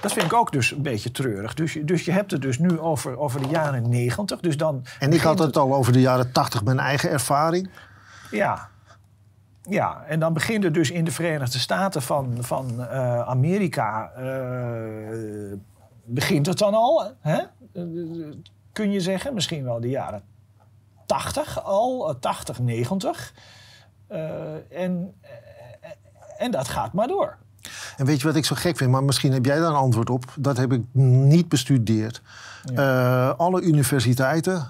Dat vind ik ook dus een beetje treurig. Dus, je- dus je hebt het dus nu over, over de jaren negentig. Dus dan en ik had begint het al over de jaren tachtig, mijn eigen ervaring. Ja. Ja, en dan begint het dus in de Verenigde Staten van, van eh, Amerika. eh, begint het dan al, hè? Kun je zeggen, misschien wel de jaren 80 al, eh, 80, 90. Eh, en, eh, en dat gaat maar door. En weet je wat ik zo gek vind? Maar misschien heb jij daar een antwoord op. Dat heb ik niet bestudeerd. Alle universiteiten, in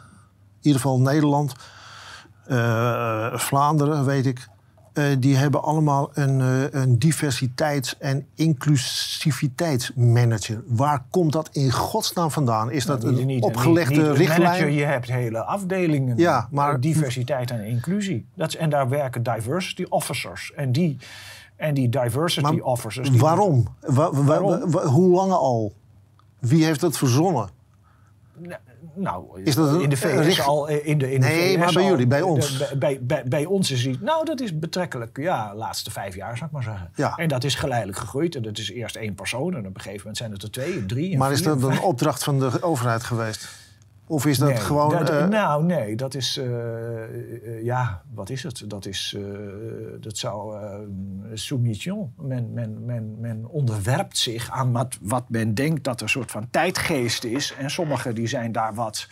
ieder geval Nederland, Vlaanderen, weet ik. Eh, die hebben allemaal een, eh, een diversiteits- en inclusiviteitsmanager. Waar komt dat in godsnaam vandaan? Is dat Niet- een niet- opgelegde niet- niet een richtlijn? Manager, je hebt hele afdelingen. Ja, maar- Diversiteit en inclusie. Dat is, en daar werken diversity officers. En die, en die diversity Maar officers... die- Waarom? Wa- wa- Waarom? wa- hoe lang al? Wie heeft dat verzonnen? Nou, Is dat een- in de VS een al... eh, In de, in de Nee, VS maar bij al- jullie, bij de- ons. bij, bij, bij, bij ons is het... Nou, dat is betrekkelijk, ja, de laatste vijf jaar, zou ik maar zeggen. Ja. En dat is geleidelijk gegroeid. En dat is eerst één persoon. En op een gegeven moment zijn het er twee, drie, en Maar is vier, dat een opdracht van de overheid geweest? Of is dat Nee, gewoon... dat- eh, nou, nee, dat is. eh, eh, ja, wat is het? Dat is. dat zou. soumission. Men, men, men, men onderwerpt zich aan wat, wat men denkt dat een soort van tijdgeest is. En sommigen die zijn daar wat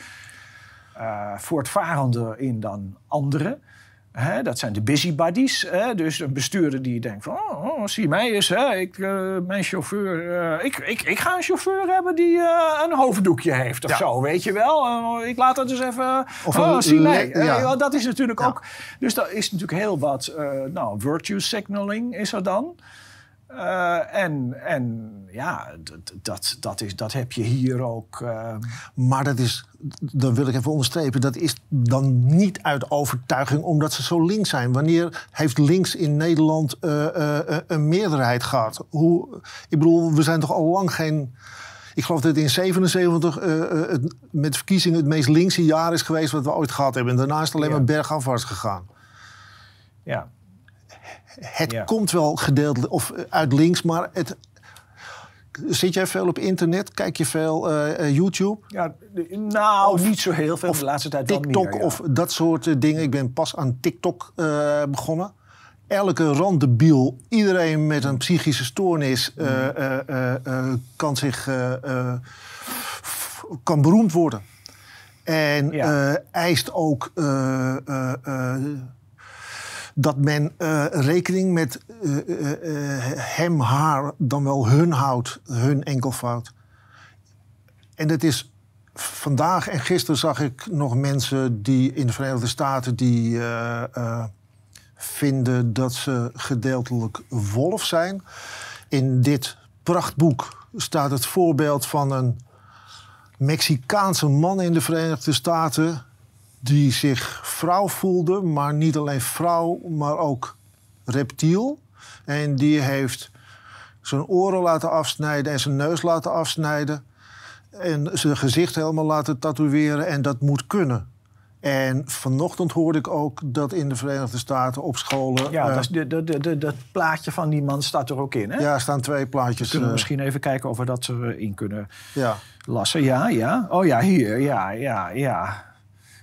voortvarender in dan anderen. Hè, dat zijn de busybodies. Hè, dus een bestuurder die denkt van... Oh, oh, zie mij eens, hè, ik, eh, mijn chauffeur... eh, ik, ik, ik ga een chauffeur hebben die eh, een hoofddoekje heeft of Ja. zo, weet je wel. Ik laat het eens even... Of oh, een zie mij. Ja. dat is natuurlijk Ja. ook... Dus dat is natuurlijk heel wat... nou, virtue signaling is er dan. Eh, en, en ja, dat, dat, is, dat heb je hier ook... eh, Maar dat is, dan wil ik even onderstrepen, dat is dan niet uit overtuiging omdat ze zo links zijn. Wanneer heeft links in Nederland eh, eh, een meerderheid gehad? Hoe, ik bedoel, we zijn toch al lang geen... Ik geloof dat in 77 eh, eh, het, met verkiezingen het meest linkse jaar is geweest wat we ooit gehad hebben. En daarna is het alleen Ja. maar bergafwaarts gegaan. ja, Het Ja. komt wel gedeeltelijk of eh, uit links, maar het... Zit jij veel op internet? Kijk je veel eh, eh, YouTube? Ja, nou, Of- niet zo heel veel. de laatste tijd wel TikTok meer, ja. of dat soort dingen. Ik ben pas aan TikTok begonnen. elke randebiel, iedereen met een psychische stoornis uh, kan zich kan beroemd worden. En ja. eist ook dat men rekening met hem, haar, dan wel hun houdt, hun enkelvoud. En het is vandaag en gisteren zag ik nog mensen die in de Verenigde Staten die vinden dat ze gedeeltelijk wolf zijn. In dit prachtboek staat het voorbeeld van een Mexicaanse man in de Verenigde Staten die zich vrouw voelde, maar niet alleen vrouw, maar ook reptiel. En die heeft zijn oren laten afsnijden en zijn neus laten afsnijden. En zijn gezicht helemaal laten tatoeëren en dat moet kunnen. En vanochtend hoorde ik ook dat in de Verenigde Staten op scholen. Ja, uh, dat, de, de, de, dat plaatje van die man staat er ook in, hè? Ja, er staan twee plaatjes. We kunnen uh, misschien even kijken of we dat erin kunnen ja. lassen. Ja, ja. Oh ja, hier. Ja, ja, ja.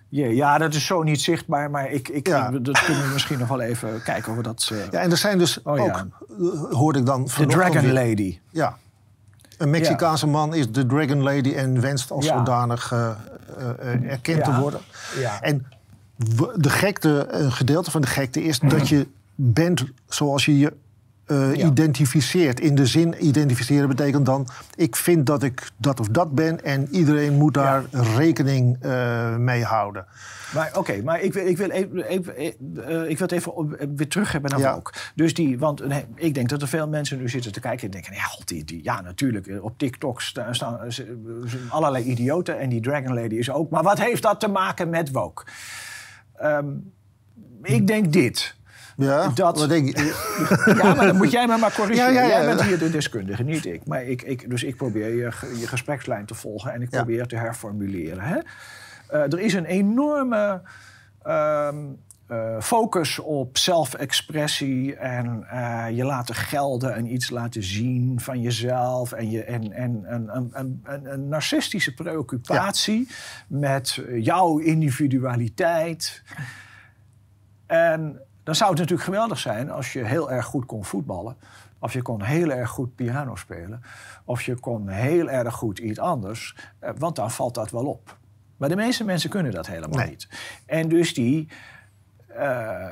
Ja, ja, dat is zo niet zichtbaar, maar ik, ik, ja. dat kunnen we misschien nog wel even kijken of we dat... Uh... Ja, en er zijn dus oh, ook, ja. hoorde ik dan... De Dragon weer, Lady. Ja, een Mexicaanse man is de Dragon Lady en wenst als zodanig uh, uh, erkend te worden. En de gekte, een gedeelte van de gekte is dat je bent zoals je je uh, identificeert. In de zin identificeren betekent dan... ik vind dat ik dat of dat ben... en iedereen moet daar rekening mee houden. Maar oké, maar ik, ik, wil even, even uh, ik wil het even op, weer terug hebben naar ja. Dus die, want nee, ik denk dat er veel mensen nu zitten te kijken en denken: ja, god, die, die, ja, natuurlijk, eh, op TikTok staan, staan allerlei idioten en die Dragon Lady is ook. Maar wat heeft dat te maken met woke? Um, ik denk dit. Ja, dat, wat denk je? ja, maar dan moet jij me maar corrigeren. Ja, ja, ja, jij bent hier de deskundige, niet ik. Maar ik, ik, dus ik probeer je, je gesprekslijn te volgen en ik probeer te herformuleren. Hè? Uh, er is een enorme uh, uh, focus op zelfexpressie en uh, je laten gelden en iets laten zien van jezelf. En, je, en, en, en, en, en een narcistische preoccupatie met jouw individualiteit. En dan zou het natuurlijk geweldig zijn als je heel erg goed kon voetballen. Of je kon heel erg goed piano spelen. Of je kon heel erg goed iets anders. Want dan valt dat wel op. Maar de meeste mensen kunnen dat helemaal nee. niet. En dus die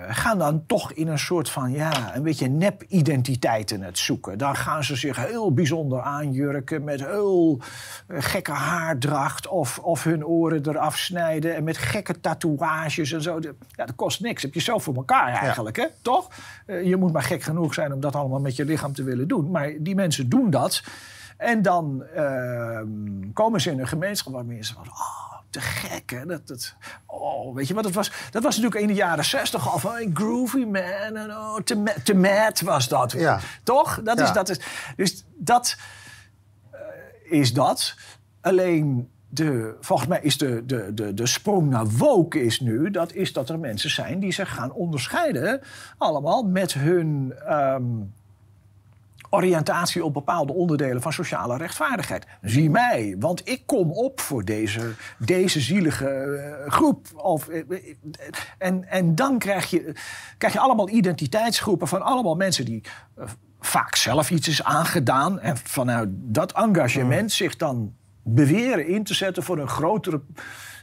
gaan dan toch in een soort van, ja, een beetje nep-identiteiten het zoeken. Dan gaan ze zich heel bijzonder aanjurken met heel gekke haardracht of, of hun oren eraf snijden en met gekke tatoeages en zo. Ja, dat kost niks. Heb je zo voor elkaar eigenlijk, ja. hè? Toch? Uh, je moet maar gek genoeg zijn om dat allemaal met je lichaam te willen doen. Maar die mensen doen dat. En dan uh, komen ze in een gemeenschap waar mensen van, oh, te gek, hè? Dat, dat, oh, weet je wat dat was? Dat was natuurlijk in de jaren zestig al van groovy man en oh, te, te mad was dat. Ja. Toch? Dat ja. is dat. Is, dus dat uh, is dat. Alleen de, volgens mij is de, de, de, de sprong naar woke is nu... dat is dat er mensen zijn die zich gaan onderscheiden... allemaal met hun... Um, oriëntatie op bepaalde onderdelen van sociale rechtvaardigheid. Zie mij, want ik kom op voor deze, deze zielige uh, groep. Of, uh, en, en dan krijg je, krijg je allemaal identiteitsgroepen van allemaal mensen die uh, vaak zelf iets is aangedaan. En vanuit dat engagement mm. zich dan beweren in te zetten voor een grotere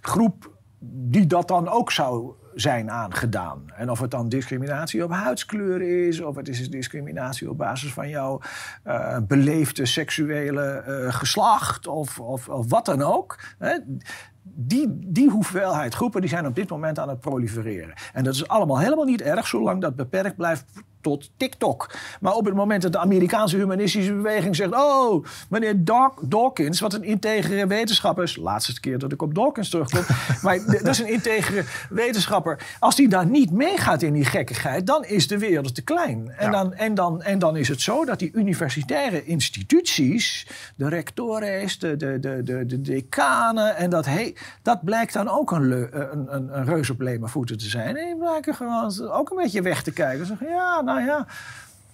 groep die dat dan ook zou zijn aangedaan. En of het dan discriminatie op huidskleur is, of het is discriminatie op basis van jouw uh, beleefde seksuele uh, geslacht, of, of, of, wat dan ook. Hè? Die, die hoeveelheid groepen die zijn op dit moment aan het prolifereren. En dat is allemaal helemaal niet erg, zolang dat beperkt blijft tot TikTok. Maar op het moment dat de Amerikaanse humanistische beweging zegt... oh, meneer Dawkins, wat een integere wetenschapper is... laatste keer dat ik op Dawkins terugkom... maar dat is een integere wetenschapper. Als die daar niet meegaat in die gekkigheid... dan is de wereld te klein. En, ja. dan, en, dan, en dan is het zo dat die universitaire instituties... de rectores, de, de, de, de, de decanen... en dat, hey, dat blijkt dan ook een, een, een, een reus op voeten te zijn. En die blijken gewoon ook een beetje weg te kijken. Zeggen, ja, nou ja,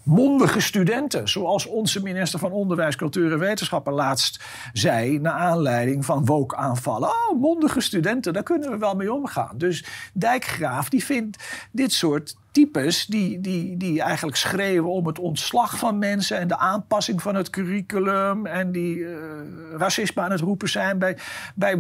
mondige studenten. Zoals onze minister van Onderwijs, Cultuur en Wetenschappen laatst zei... naar aanleiding van woke-aanvallen. Oh, mondige studenten, daar kunnen we wel mee omgaan. Dus Dijkgraaf die vindt dit soort types die, die, die eigenlijk schreeuwen om het ontslag van mensen en de aanpassing van het curriculum en die eh, racisme aan het roepen zijn bij, bij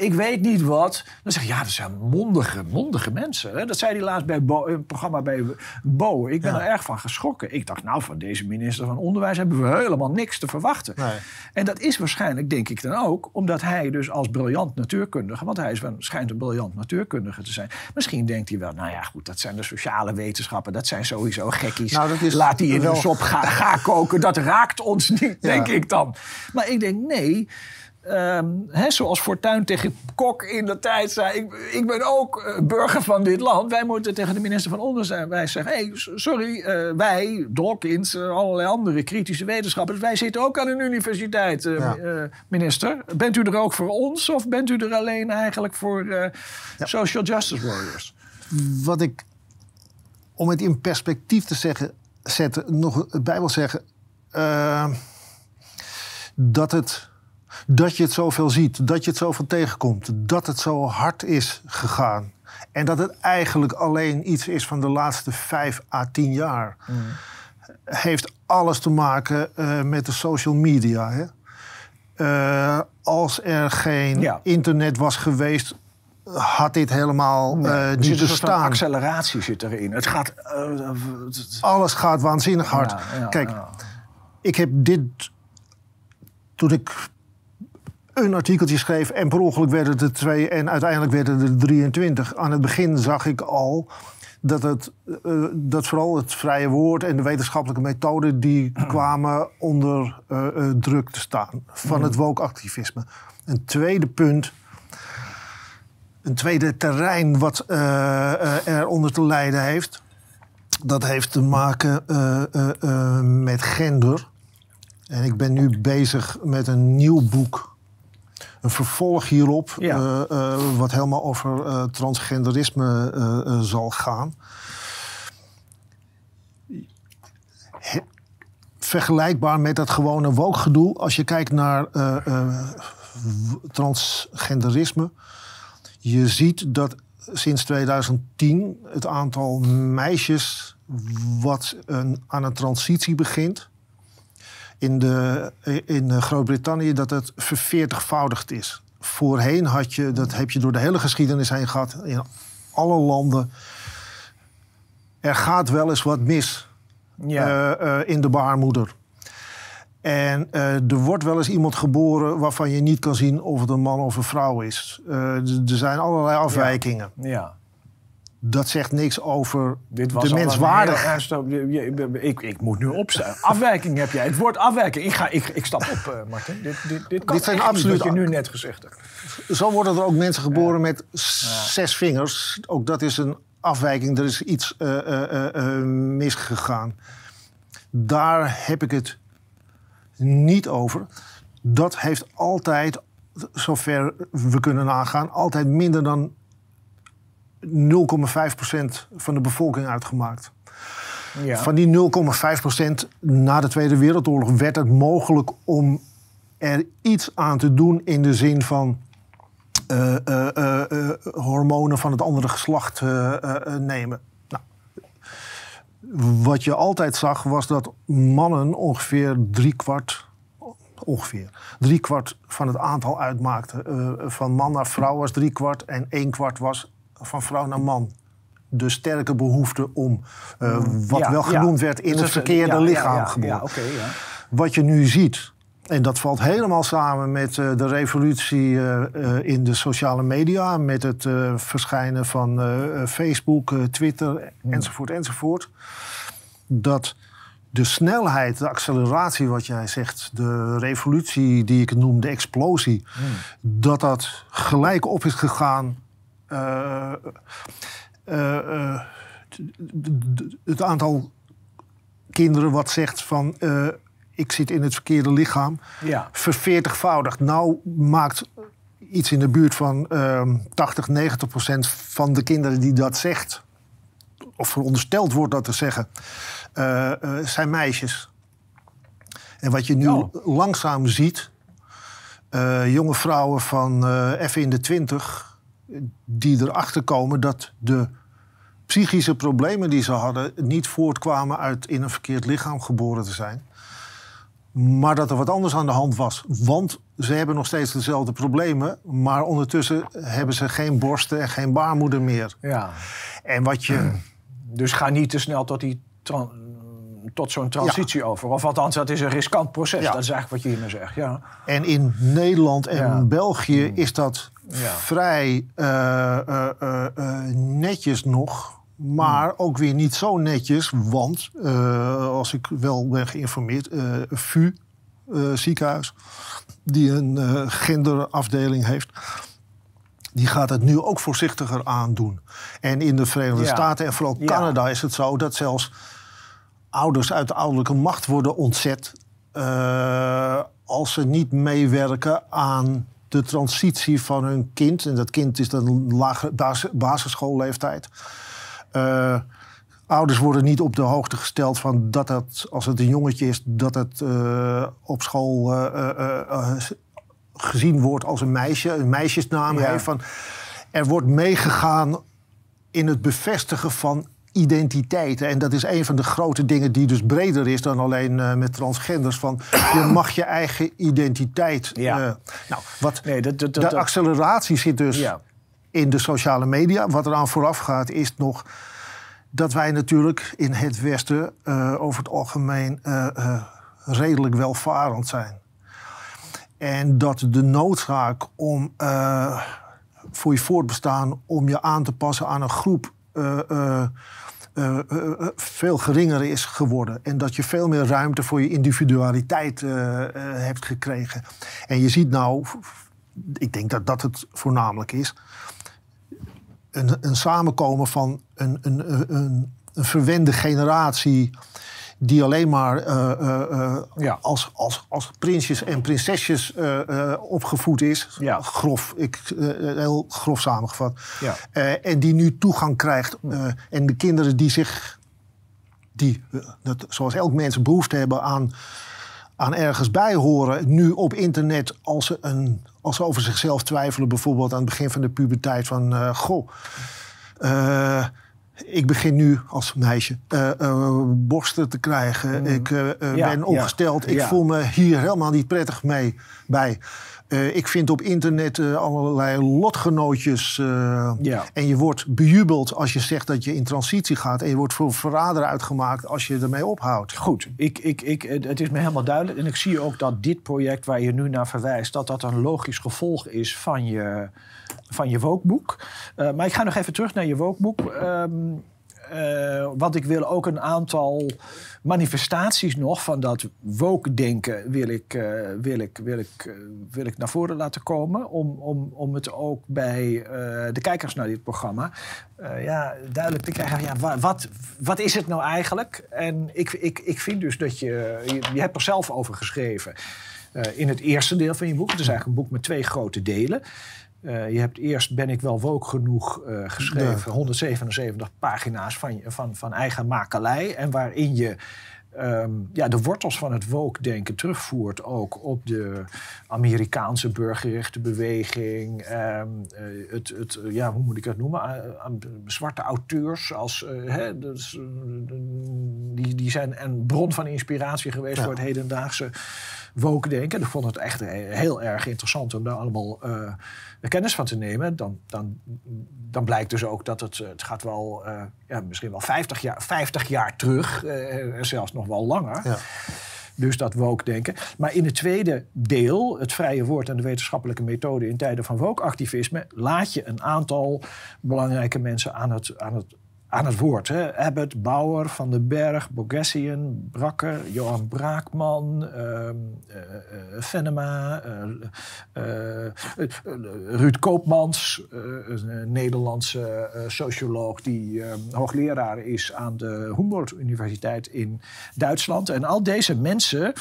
ik weet niet wat. Dan zeg je, ja, dat zijn mondige, mondige mensen. Hè? Dat zei hij laatst bij Bo, een programma bij Bo. Ik ben er erg van geschrokken. Ik dacht, nou, van deze minister van Onderwijs hebben we helemaal niks te verwachten. Nee. En dat is waarschijnlijk, denk ik dan ook, omdat hij dus als briljant natuurkundige, want hij is, schijnt een briljant natuurkundige te zijn. Misschien denkt hij wel, nou ja, goed, dat zijn de sociale wetenschappen, dat zijn sowieso gekkies. Nou, dat is Laat die in wel- de sop ga, ga koken, dat raakt ons niet, Ja. denk ik dan. Maar ik denk, nee. hè, zoals Fortuyn tegen Kok in de tijd zei: ik, ik ben ook eh, burger van dit land. Wij moeten tegen de minister van Onderwijs zeggen: hey, sorry, eh, wij, Dawkins, eh, allerlei andere kritische wetenschappers, wij zitten ook aan een universiteit, Ja. minister. Bent u er ook voor ons of bent u er alleen eigenlijk voor social justice warriors? wat ik, om het in perspectief te zeggen, zetten, nog bij wil zeggen. eh, dat, het, dat je het zoveel ziet, dat je het zoveel tegenkomt, dat het zo hard is gegaan. En dat het eigenlijk alleen iets is van de laatste vijf à tien jaar. Heeft alles te maken eh, met de social media. Hè? Eh, als er geen Ja. internet was geweest, had dit helemaal eh, er niet bestaan. acceleratie zit erin. Het gaat. eh, Alles gaat waanzinnig hard. Ja, ja, Kijk, ja. ik heb dit. Toen ik een artikeltje schreef en per ongeluk werden het er twee en uiteindelijk werden het er 23. Aan het begin zag ik al dat, het, eh, dat vooral het vrije woord en de wetenschappelijke methode die kwamen onder eh, druk te staan van het woke-activisme. Een tweede punt, een tweede terrein wat eh, eh, eronder te lijden heeft, dat heeft te maken eh, met gender. En ik ben nu bezig met een nieuw boek. Een vervolg hierop, Ja. wat helemaal over transgenderisme zal gaan. He- vergelijkbaar met dat gewone woke-gedoe. Als je kijkt naar transgenderisme. Je ziet dat sinds 2010 het aantal meisjes wat een, aan een transitie begint. In, de, in Groot-Brittannië dat het verveertigvoudigd is. Voorheen had je, dat heb je door de hele geschiedenis heen gehad, in alle landen. Er gaat wel eens wat mis Ja. eh, eh, in de baarmoeder. En eh, er wordt wel eens iemand geboren waarvan je niet kan zien of het een man of een vrouw is. Eh, er zijn allerlei afwijkingen. ja. Dat zegt niks over Dit was de al een menswaardig. heel ernstig- je- je- Ik, ik moet nu opstaan. Afwijking heb jij. Het woord afwijking. Ik, ga, ik, ik stap op, eh, Martin. Dit, dit, dit kan Dit zijn absoluut- wat je nu net gezegd hebt. Zo worden er ook mensen geboren met zes vingers. Ook dat is een afwijking. Er is iets misgegaan. Daar heb ik het niet over. Dat heeft altijd, zover we kunnen nagaan, altijd minder dan 0,5% van de bevolking uitgemaakt. Ja. Van die 0,5% na de Tweede Wereldoorlog werd het mogelijk om er iets aan te doen in de zin van eh, eh, eh, hormonen van het andere geslacht nemen. Wat je altijd zag was dat mannen ongeveer driekwart, ongeveer driekwart van het aantal uitmaakten. Eh, van man naar vrouw was driekwart en één kwart was van vrouw naar man. De sterke behoefte om, eh, wat Ja, wel ja. genoemd werd, in Dus het verkeerde ja, lichaam ja. Wat je nu ziet, en dat valt helemaal samen met eh, de revolutie eh, eh, in de sociale media, met het verschijnen van Facebook, Twitter, enzovoort, enzovoort. Dat de snelheid, de acceleratie, wat jij zegt, de revolutie die ik noem, de explosie, dat dat gelijk op is gegaan. het aantal kinderen wat zegt van ik zit in het verkeerde lichaam, Ja. verveertigvoudigd. Nou maakt iets in de buurt van ehm 80, 90 procent van de kinderen die dat zegt, of verondersteld wordt dat te zeggen, eh, eh, zijn meisjes. En wat je nu Oh. langzaam ziet, eh, jonge vrouwen van even in de twintig, die erachter komen dat de psychische problemen die ze hadden niet voortkwamen uit in een verkeerd lichaam geboren te zijn. Maar dat er wat anders aan de hand was. Want ze hebben nog steeds dezelfde problemen. Maar ondertussen hebben ze geen borsten en geen baarmoeder meer. Ja. En wat je. Dus ga niet te snel tot, die tot zo'n transitie over. Of althans, dat is een riskant proces. Ja. Dat is eigenlijk wat je hiermee zegt. Ja. En in Nederland en Ja. België is dat vrij eh, eh, eh, netjes nog. Maar ook weer niet zo netjes. Want, eh, als ik wel ben geïnformeerd, eh VU eh, ziekenhuis, die een genderafdeling heeft, die gaat het nu ook voorzichtiger aandoen. En in de Verenigde Ja. Staten en vooral Ja. Canada is het zo dat zelfs ouders uit de ouderlijke macht worden ontzet als ze niet meewerken aan de transitie van hun kind. En dat kind is dan een lage bas- basisschoolleeftijd. Eh, ouders worden niet op de hoogte gesteld van dat het, als het een jongetje is, dat het eh, op school eh, gezien wordt als een meisje, een meisjesnaam Ja. heeft. Van, er wordt meegegaan in het bevestigen van identiteiten. En dat is een van de grote dingen die dus breder is dan alleen met transgenders. Van, je mag je eigen identiteit... Ja. nou, wat, Nee, dat, dat, de dat, dat- acceleratie zit dus Ja. In de sociale media. Wat eraan vooraf gaat is nog dat wij natuurlijk in het Westen eh, over het algemeen eh, eh, redelijk welvarend zijn. En dat de noodzaak om voor je voortbestaan om je aan te passen aan een groep veel geringer is geworden. En dat je veel meer ruimte voor je individualiteit hebt gekregen. En je ziet nou, ik denk dat dat het voornamelijk is een, een samenkomen van een, een, een, een, verwende generatie. die alleen maar eh, eh, eh, Ja. als, als, als prinsjes en prinsesjes opgevoed is. Ja. Grof, ik, heel grof samengevat. Ja. En die nu toegang krijgt. en de kinderen die zich. Die, dat, zoals elk mens behoefte hebben aan, aan ergens bij horen. Nu op internet, als ze, een, als ze over zichzelf twijfelen, bijvoorbeeld aan het begin van de puberteit, van eh, goh. eh, ik begin nu als meisje eh, borsten te krijgen. Ik Mm. Ja, ben ja, opgesteld. Ik ja. voel me hier helemaal niet prettig mee bij. Eh, ik vind op internet eh, allerlei lotgenootjes. eh, Ja. En je wordt bejubeld als je zegt dat je in transitie gaat. En je wordt voor verrader uitgemaakt als je ermee ophoudt. Goed, ik, ik, ik, het is me helemaal duidelijk. En ik zie ook dat dit project waar je nu naar verwijst... dat dat een logisch gevolg is van je, van je wookboek. Maar ik ga nog even terug naar je wookboek. Ehm, eh, want ik wil ook een aantal manifestaties nog van dat woke-denken... Wil ik, eh, wil, ik, wil, ik, eh, wil ik naar voren laten komen. Om, om, om het ook bij de kijkers naar dit programma... ja, duidelijk te krijgen, ja, wa- wat, wat is het nou eigenlijk? En ik, ik, ik vind dus dat je... Je, je hebt er zelf over geschreven in het eerste deel van je boek. Het is eigenlijk een boek met twee grote delen. Eh, je hebt eerst Ben ik wel woke genoeg eh, geschreven. 177 pagina's van, van, van eigen makelij. En waarin je ehm, ja, de wortels van het woke-denken terugvoert ook op de Amerikaanse burgerrechtenbeweging. ehm, eh, het, het, ja, hoe moet ik het noemen? Zwarte auteurs als, hè, dus, die, die zijn een bron van inspiratie geweest Ja. voor het hedendaagse woke-denken. Ik vond het echt heel erg interessant om daar allemaal eh, kennis van te nemen. Dan, dan, dan blijkt dus ook dat het, eh, het gaat wel, eh, ja, misschien wel 50 jaar, 50 jaar terug. en zelfs nog wel langer. Ja. Dus dat woke-denken. Maar in het tweede deel, het vrije woord en de wetenschappelijke methode in tijden van woke-activisme, laat je een aantal belangrijke mensen aan het, aan het, aan het woord. Hè. Abbott, Bauer, Van den Berg, Borgessian, Brakker, Johan Braakman, ehm, eh, eh, Venema, eh, Ruud Koopmans, een Nederlandse socioloog die eh, hoogleraar is aan de Humboldt Universiteit in Duitsland. En al deze mensen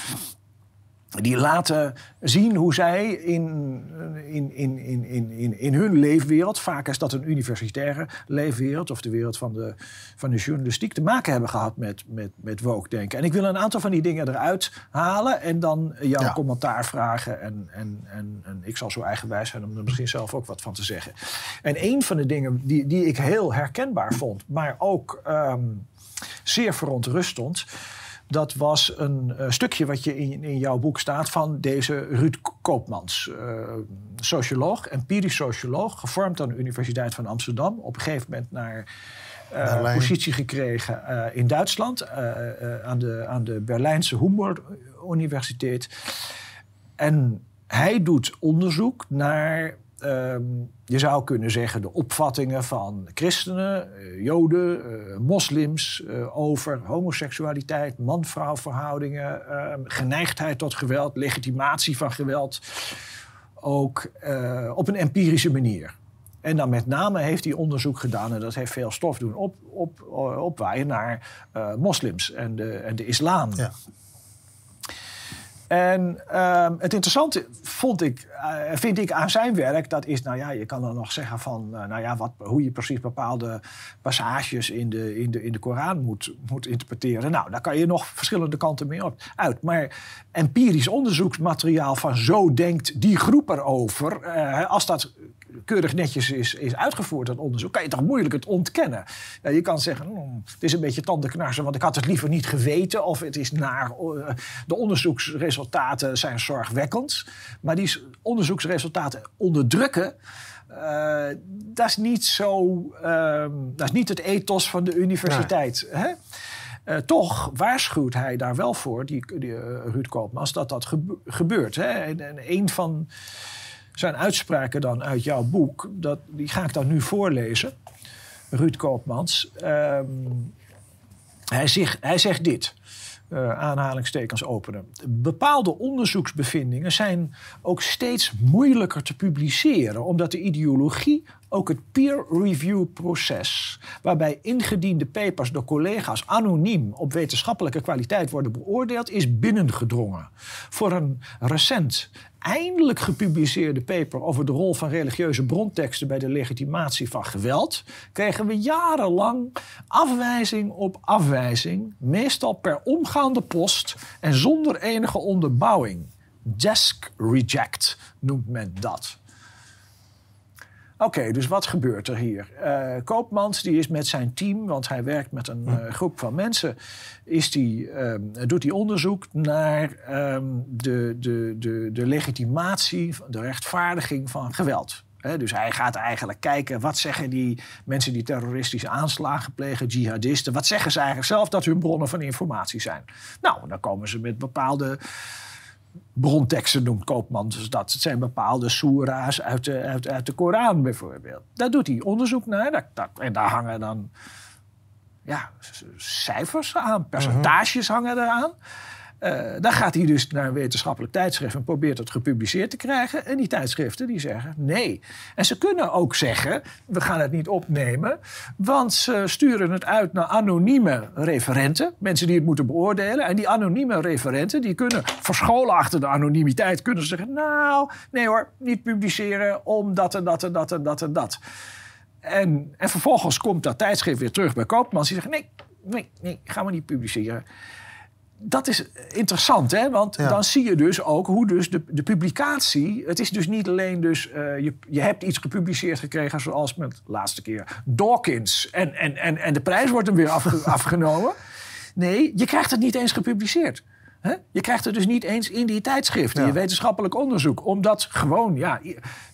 die laten zien hoe zij in, in, in, in, in, in hun leefwereld, vaak is dat een universitaire leefwereld of de wereld van de, van de journalistiek, te maken hebben gehad met, met, met woke-denken. En ik wil een aantal van die dingen eruit halen en dan jouw Ja. commentaar vragen. En, en, en, en ik zal zo eigenwijs zijn om er misschien zelf ook wat van te zeggen. En een van de dingen die, die ik heel herkenbaar vond, maar ook ehm, zeer verontrustend. Dat was een eh, stukje wat je in, in jouw boek staat van deze Ruud Koopmans. eh, socioloog, empirisch socioloog, gevormd aan de Universiteit van Amsterdam. Op een gegeven moment naar eh, positie gekregen in Duitsland. aan, de, aan de Berlijnse Humboldt-universiteit. En hij doet onderzoek naar, ehm, je zou kunnen zeggen, de opvattingen van christenen, eh, joden, eh, moslims eh, over homoseksualiteit, man-vrouw verhoudingen, ehm, geneigdheid tot geweld, legitimatie van geweld. Ook op een empirische manier. En dan met name heeft hij onderzoek gedaan, en dat heeft veel stof doen op, op, opwaaien naar moslims en de, en de islam. Ja. En ehm, het interessante vond ik, eh, vind ik aan zijn werk, dat is, nou ja, je kan dan nog zeggen van, eh, nou ja, wat, hoe je precies bepaalde passages in de, in de, in de Koran moet, moet interpreteren. Nou, daar kan je nog verschillende kanten mee op, uit. Maar empirisch onderzoeksmateriaal van zo denkt die groep erover, eh, als dat keurig netjes is, is uitgevoerd, dat onderzoek, kan je toch moeilijk het ontkennen. Ja, je kan zeggen, "Hmm, het is een beetje tandenknarsen, want ik had het liever niet geweten. Of het is naar, eh, de onderzoeksresultaten zijn zorgwekkend. Maar die onderzoeksresultaten onderdrukken, eh, dat is niet zo, ehm, dat is niet het ethos van de universiteit. Hè? Eh, toch waarschuwt hij daar wel voor, die, die Ruud Koopmans, dat dat gebe- gebeurt. Hè? En, en een van zijn uitspraken dan uit jouw boek, dat, die ga ik dan nu voorlezen. Ruud Koopmans. Ehm, hij, zegt, hij zegt dit. eh, aanhalingstekens openen. Bepaalde onderzoeksbevindingen zijn ook steeds moeilijker te publiceren, omdat de ideologie ook het peer review proces, waarbij ingediende papers door collega's anoniem op wetenschappelijke kwaliteit worden beoordeeld, is binnengedrongen. Voor een recent eindelijk gepubliceerde paper over de rol van religieuze bronteksten bij de legitimatie van geweld, kregen we jarenlang afwijzing op afwijzing, meestal per omgaande post en zonder enige onderbouwing. Desk reject noemt men dat. Oké, dus wat gebeurt er hier? Eh, Koopmans die is met zijn team, want hij werkt met een eh, groep van mensen, is die, ehm, doet hij onderzoek naar ehm, de, de, de, de legitimatie, de rechtvaardiging van geweld. Dus hij gaat eigenlijk kijken, wat zeggen die mensen die terroristische aanslagen plegen, jihadisten, wat zeggen ze eigenlijk zelf dat hun bronnen van informatie zijn? Nou, dan komen ze met bepaalde bronteksten noemt Koopman. Dat het zijn bepaalde soera's uit de, uit, de Koran bijvoorbeeld. Daar doet hij onderzoek naar. Dat, en daar hangen dan ja, cijfers aan, percentages hangen eraan. Eh dan gaat hij dus naar een wetenschappelijk tijdschrift en probeert het gepubliceerd te krijgen. En die tijdschriften die zeggen nee. En ze kunnen ook zeggen, we gaan het niet opnemen. Want ze sturen het uit naar anonieme referenten. Mensen die het moeten beoordelen. En die anonieme referenten die kunnen verscholen achter de anonimiteit. Kunnen ze zeggen, nou nee hoor, niet publiceren omdat en dat en dat en dat en dat. En, en vervolgens komt dat tijdschrift weer terug bij Koopmans. Die zegt, nee, nee, nee, gaan we niet publiceren dat is interessant, hè? want Ja. dan zie je dus ook hoe dus de, de publicatie... Het is dus niet alleen dus... eh, je, je hebt iets gepubliceerd gekregen zoals met de laatste keer Dawkins... en, en, en, en de prijs wordt hem weer afge- afgenomen. Nee, je krijgt het niet eens gepubliceerd. Hè? Je krijgt het dus niet eens in die tijdschriften, Ja. je wetenschappelijk onderzoek. Omdat gewoon ja,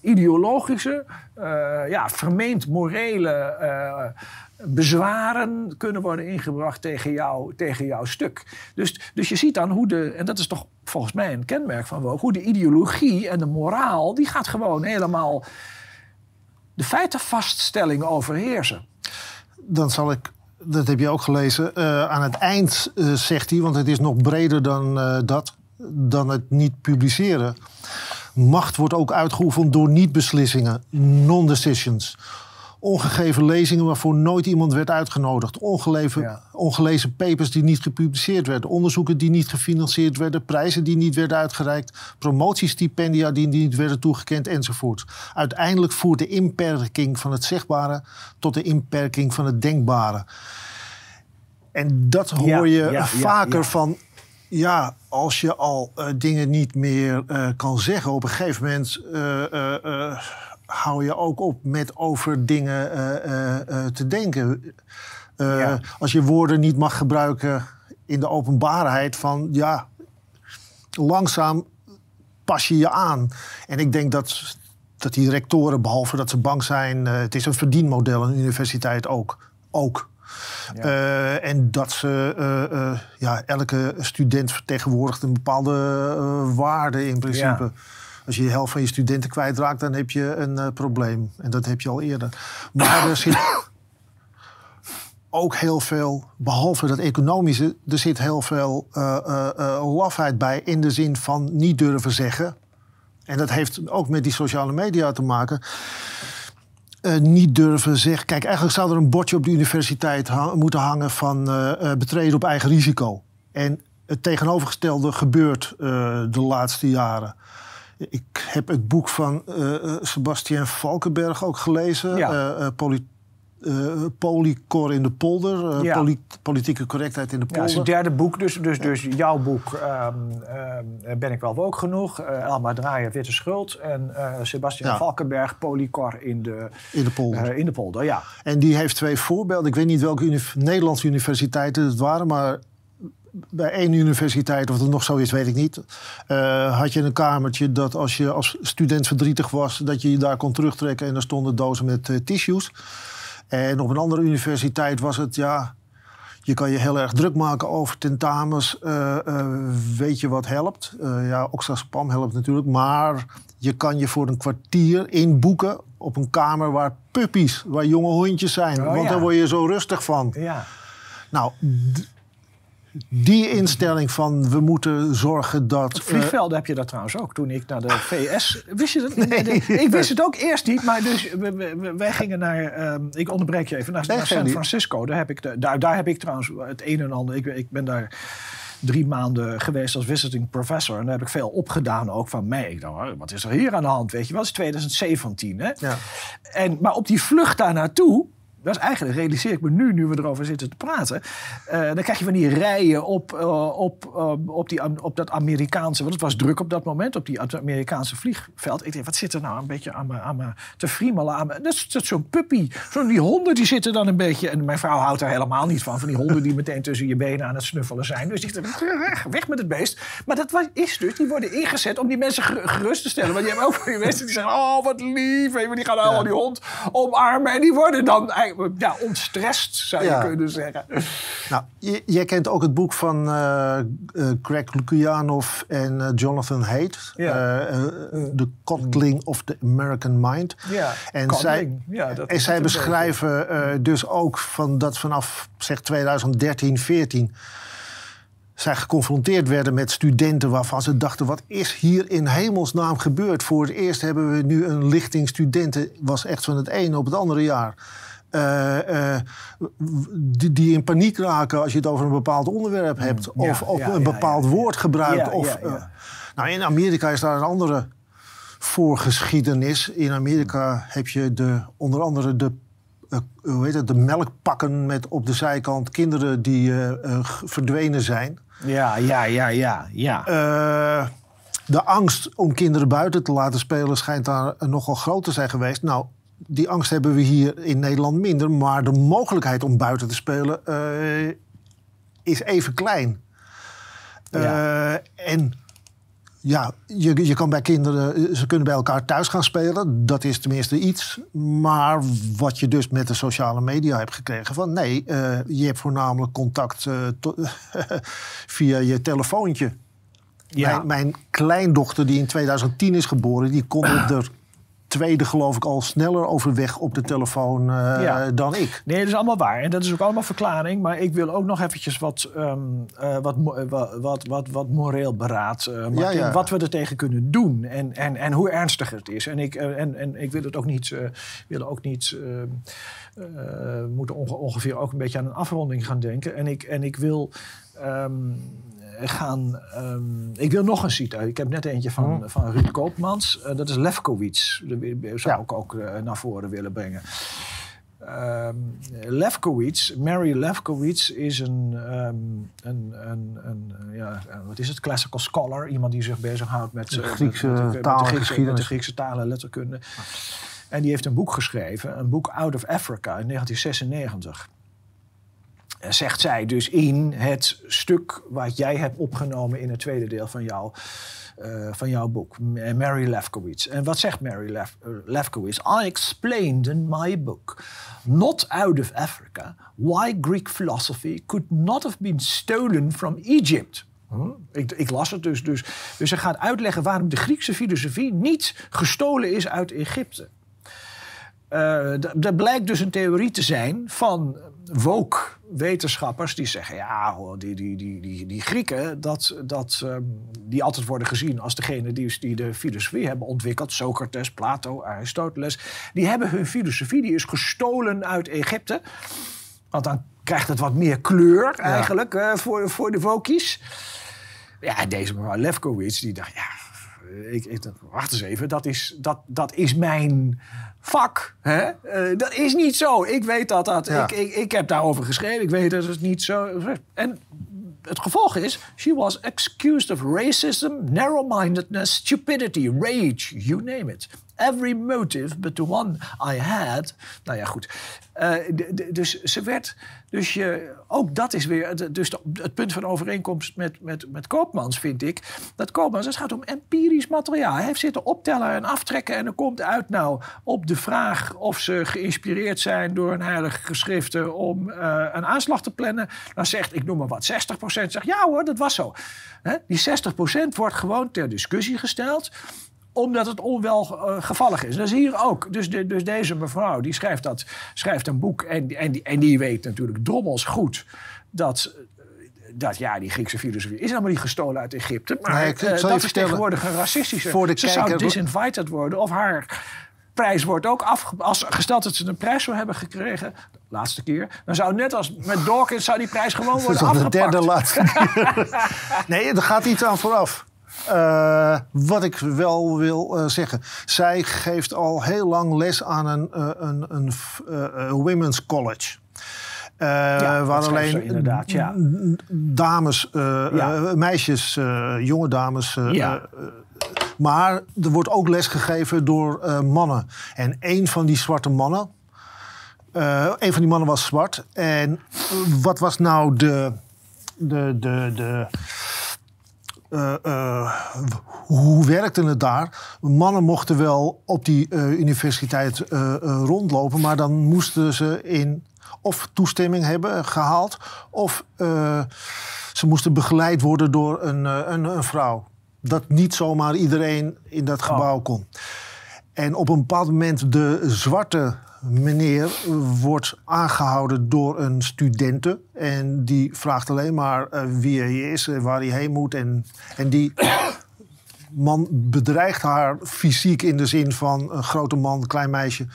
ideologische, eh, ja, vermeend morele eh, bezwaren kunnen worden ingebracht tegen, jou, tegen jouw stuk. Dus, dus je ziet dan hoe de, en dat is toch volgens mij een kenmerk van Woke, hoe de ideologie en de moraal, die gaat gewoon helemaal de feitenvaststelling overheersen. Dan zal ik, dat heb je ook gelezen, eh, aan het eind eh, zegt hij, want het is nog breder dan eh, dat, dan het niet publiceren. Macht wordt ook uitgeoefend door niet-beslissingen, non-decisions. Ongegeven lezingen waarvoor nooit iemand werd uitgenodigd. Ongeleven, Ja. Ongelezen papers die niet gepubliceerd werden. Onderzoeken die niet gefinancierd werden. Prijzen die niet werden uitgereikt. Promotiestipendia die niet werden toegekend enzovoort. Uiteindelijk voert de inperking van het zegbare tot de inperking van het denkbare. En dat hoor je ja, ja, vaker van. Ja, als je al eh, dingen niet meer eh, kan zeggen, op een gegeven moment eh, hou je ook op met over dingen eh, eh, eh, te denken. Ja. Als je woorden niet mag gebruiken in de openbaarheid, van ja, langzaam pas je je aan. En ik denk dat, dat die rectoren, behalve dat ze bang zijn, het is een verdienmodel, een universiteit ook. ook. Ja. En dat ze ja, elke student vertegenwoordigt een bepaalde waarde in principe. Ja. Als je de helft van je studenten kwijtraakt, dan heb je een eh, probleem. En dat heb je al eerder. Maar er zit ook heel veel, behalve dat economische, er zit heel veel eh, lafheid bij in de zin van niet durven zeggen. En dat heeft ook met die sociale media te maken. Niet durven zeggen. Kijk, eigenlijk zou er een bordje op de universiteit moeten hangen van betreden op eigen risico. En het tegenovergestelde gebeurt de laatste jaren. Ik heb het boek van eh, Sebastian Valkenberg ook gelezen. Ja. Eh, Polycor in de polder. Ja. poli- politieke correctheid in de Ja, het is polder. het derde boek, dus, dus, dus jouw boek ehm, ehm, Ben ik wel woke genoeg. Elma Draaien, Witte Schuld. En Sebastian. Valkenberg, Polycor in de, in de polder. in de polder. Ja. En die heeft twee voorbeelden. Ik weet niet welke uni- Nederlandse universiteiten het waren, maar bij één universiteit, of het nog zo is, weet ik niet. eh, had je een kamertje dat als je als student verdrietig was, dat je je daar kon terugtrekken en er stonden dozen met eh, tissues. En op een andere universiteit was het, ja, je kan je heel erg druk maken over tentamens. eh, weet je wat helpt? Ja, oxazepam helpt natuurlijk. Maar je kan je voor een kwartier inboeken op een kamer waar puppies, waar jonge hondjes zijn. Oh, want ja. daar word je zo rustig van. ja. Nou, die instelling van we moeten zorgen dat... Vliegvelden heb je dat trouwens ook. Toen ik naar de VS... Wist je dat? Nee. Ik wist het ook eerst niet. Maar dus, we- wij gingen naar... ehm, ik onderbreek je even. Naar, San. Francisco. Daar heb, ik de- daar, daar heb ik trouwens het een en ander... Ik, ik ben daar drie maanden geweest als visiting professor. En daar heb ik veel opgedaan ook van mij. Ik dacht, "Oh, wat is er hier aan de hand? Weet je wel, het is 2017. Hè? Ja. En, maar op die vlucht daar naartoe... Dat is eigenlijk, realiseer ik me nu, nu we erover zitten te praten. eh, dan krijg je van die rijen op, eh, op, eh, op, die, op dat Amerikaanse... Want het was druk op dat moment, op die Amerikaanse vliegveld. Ik denk, wat zit er nou een beetje aan me, aan me te friemelen? Aan me? Dat is, zo'n puppy. Zo'n die honden die zitten dan een beetje... En mijn vrouw houdt er helemaal niet van. Van die honden die meteen tussen je benen aan het snuffelen zijn. Dus die zegt, weg, weg met het beest. Maar dat was, is dus, die worden ingezet om die mensen ger- gerust te stellen. Want je hebt ook van die mensen die zeggen... Oh, wat lief. Die gaan allemaal die hond omarmen. En die worden dan ja, ontstrest, zou je Ja. kunnen zeggen. Nou, jij kent ook het boek van eh, Greg Lukianoff en eh, Jonathan Haidt. Ja. The Coddling of the American Mind. Ja, en coddling. zij, Ja, dat en zij beschrijven dus ook van dat vanaf zeg 2013, 14 zij geconfronteerd werden met studenten waarvan ze dachten: wat is hier in hemelsnaam gebeurd? Voor het eerst hebben we nu een lichting studenten, was echt van het ene op het andere jaar. Eh, eh, die, die in paniek raken als je het over een bepaald onderwerp hebt. Mm, ja, of of ja, een bepaald ja, woord gebruikt. Ja, of, eh, nou, in Amerika is daar een andere voorgeschiedenis. In Amerika heb je de, onder andere de, hoe heet het, de melkpakken met op de zijkant kinderen die verdwenen zijn. Ja, ja, ja, ja, ja. De angst om kinderen buiten te laten spelen schijnt daar nogal groot te zijn geweest. Nou, die angst hebben we hier in Nederland minder. Maar de mogelijkheid om buiten te spelen eh, is even klein. Ja. Eh, en ja, je, je kan bij kinderen, eh, ze kunnen bij elkaar thuis gaan spelen. Dat is tenminste iets. Maar wat je dus met de sociale media hebt gekregen van nee, je hebt voornamelijk contact via je telefoontje. Ja. Mijn, mijn kleindochter die in 2010 is geboren, die kon op de tweede geloof ik al sneller overweg op de telefoon eh, Ja. dan ik. Nee, dat is allemaal waar. En dat is ook allemaal verklaring. Maar ik wil ook nog eventjes wat, ehm, eh, wat, eh, wa- wat, wat, wat moreel beraad. ja. Wat we er tegen kunnen doen. En, en, en hoe ernstig het is. En ik, en, en ik wil het ook niet... willen ook niet we moeten onge- ongeveer ook een beetje aan een afronding gaan denken. En ik, en ik wil... ehm, gaan, ehm, ik wil nog een citaat. Ik heb net eentje van, van Ruud Koopmans. Eh, dat is Lefkowitz. Dat zou ik ook eh, naar voren willen brengen. Ehm, Lefkowitz, Mary Lefkowitz is een, ehm, een, een, een, eh, ja, eh, wat is het, classical scholar. Iemand die zich bezighoudt met, De eh, Griekse met, met de- met Griekse- geschiedenis. met de Griekse taal en letterkunde. En die heeft een boek geschreven, een boek Out of Africa in 1996. Zegt zij dus in het stuk wat jij hebt opgenomen in het tweede deel van jouw, eh, van jouw boek, Mary Lefkowitz. En wat zegt Mary eh, Lefkowitz? I explained in my book, not out of Africa, why Greek philosophy could not have been stolen from Egypt. Hm? Ik, ik las het dus, dus. Dus ze gaat uitleggen waarom de Griekse filosofie niet gestolen is uit Egypte. Eh, d- er blijkt dus een theorie te zijn van woke-wetenschappers die zeggen: ja, die, die, die, die, die Grieken, dat, dat, ehm, die altijd worden gezien als degene die, die de filosofie hebben ontwikkeld, Socrates, Plato, Aristoteles, die hebben hun filosofie, die is gestolen uit Egypte. Want dan krijgt het wat meer kleur eigenlijk eh, voor, voor de wokies. Ja, deze mevrouw Lefkowitz, die dacht, ja, ik, ik dacht, wacht eens even, dat is, dat, dat is mijn vak. Hè? Eh, dat is niet zo. Ik weet dat dat. Ja. Ik, ik, ik heb daarover geschreven. Ik weet dat het niet zo. En het gevolg is, she was accused of racism, narrow-mindedness, stupidity, rage, you name it. Every motive but the one I had. Nou ja, goed. Eh, dus ze werd. Dus je, ook dat is weer. Dus het punt van overeenkomst met, met, met Koopmans, vind ik. Dat Koopmans, het gaat om empirisch materiaal. Hij heeft zitten optellen en aftrekken. En er komt uit nou op de vraag of ze geïnspireerd zijn door een heilige geschriften om eh, een aanslag te plannen. Dan zegt, ik noem maar wat, 60% zegt ja hoor, dat was zo. Die 60% wordt gewoon ter discussie gesteld omdat het onwel eh, gevallig is. Dat is hier ook. Dus, de, dus deze mevrouw die schrijft, dat, schrijft een boek en, en, die, en die weet natuurlijk drommels goed dat... Dat ja, die Griekse filosofie is helemaal niet gestolen uit Egypte. Maar Nee, ik- ik eh, dat is tegenwoordig een racistische. voor de ze zou disinvited worden. Of haar prijs wordt ook afge... Als gesteld dat ze een prijs zou hebben gekregen, de laatste keer... dan zou net als met Dawkins zou die prijs gewoon worden al de afgepakt. derde laatste. nee, er gaat iets aan vooraf. Eh, wat ik wel wil eh, zeggen. Zij geeft al heel lang les aan een, eh, een, een women's college. Waar alleen ja. dames, Ja. meisjes, jonge dames. maar er wordt ook les gegeven door mannen. En een van die zwarte mannen. een van die mannen was zwart. En wat was nou de. de, de, de eh, eh, hoe werkte het daar? Mannen mochten wel op die eh, universiteit rondlopen, maar dan moesten ze in of toestemming hebben gehaald, of ze moesten begeleid worden door een, een, een vrouw. Dat niet zomaar iedereen in dat gebouw kon. En op een bepaald moment de zwarte meneer wordt aangehouden door een studente. En die vraagt alleen maar eh, wie hij is en waar hij heen moet. En, en die man bedreigt haar fysiek in de zin van een grote man, klein meisje.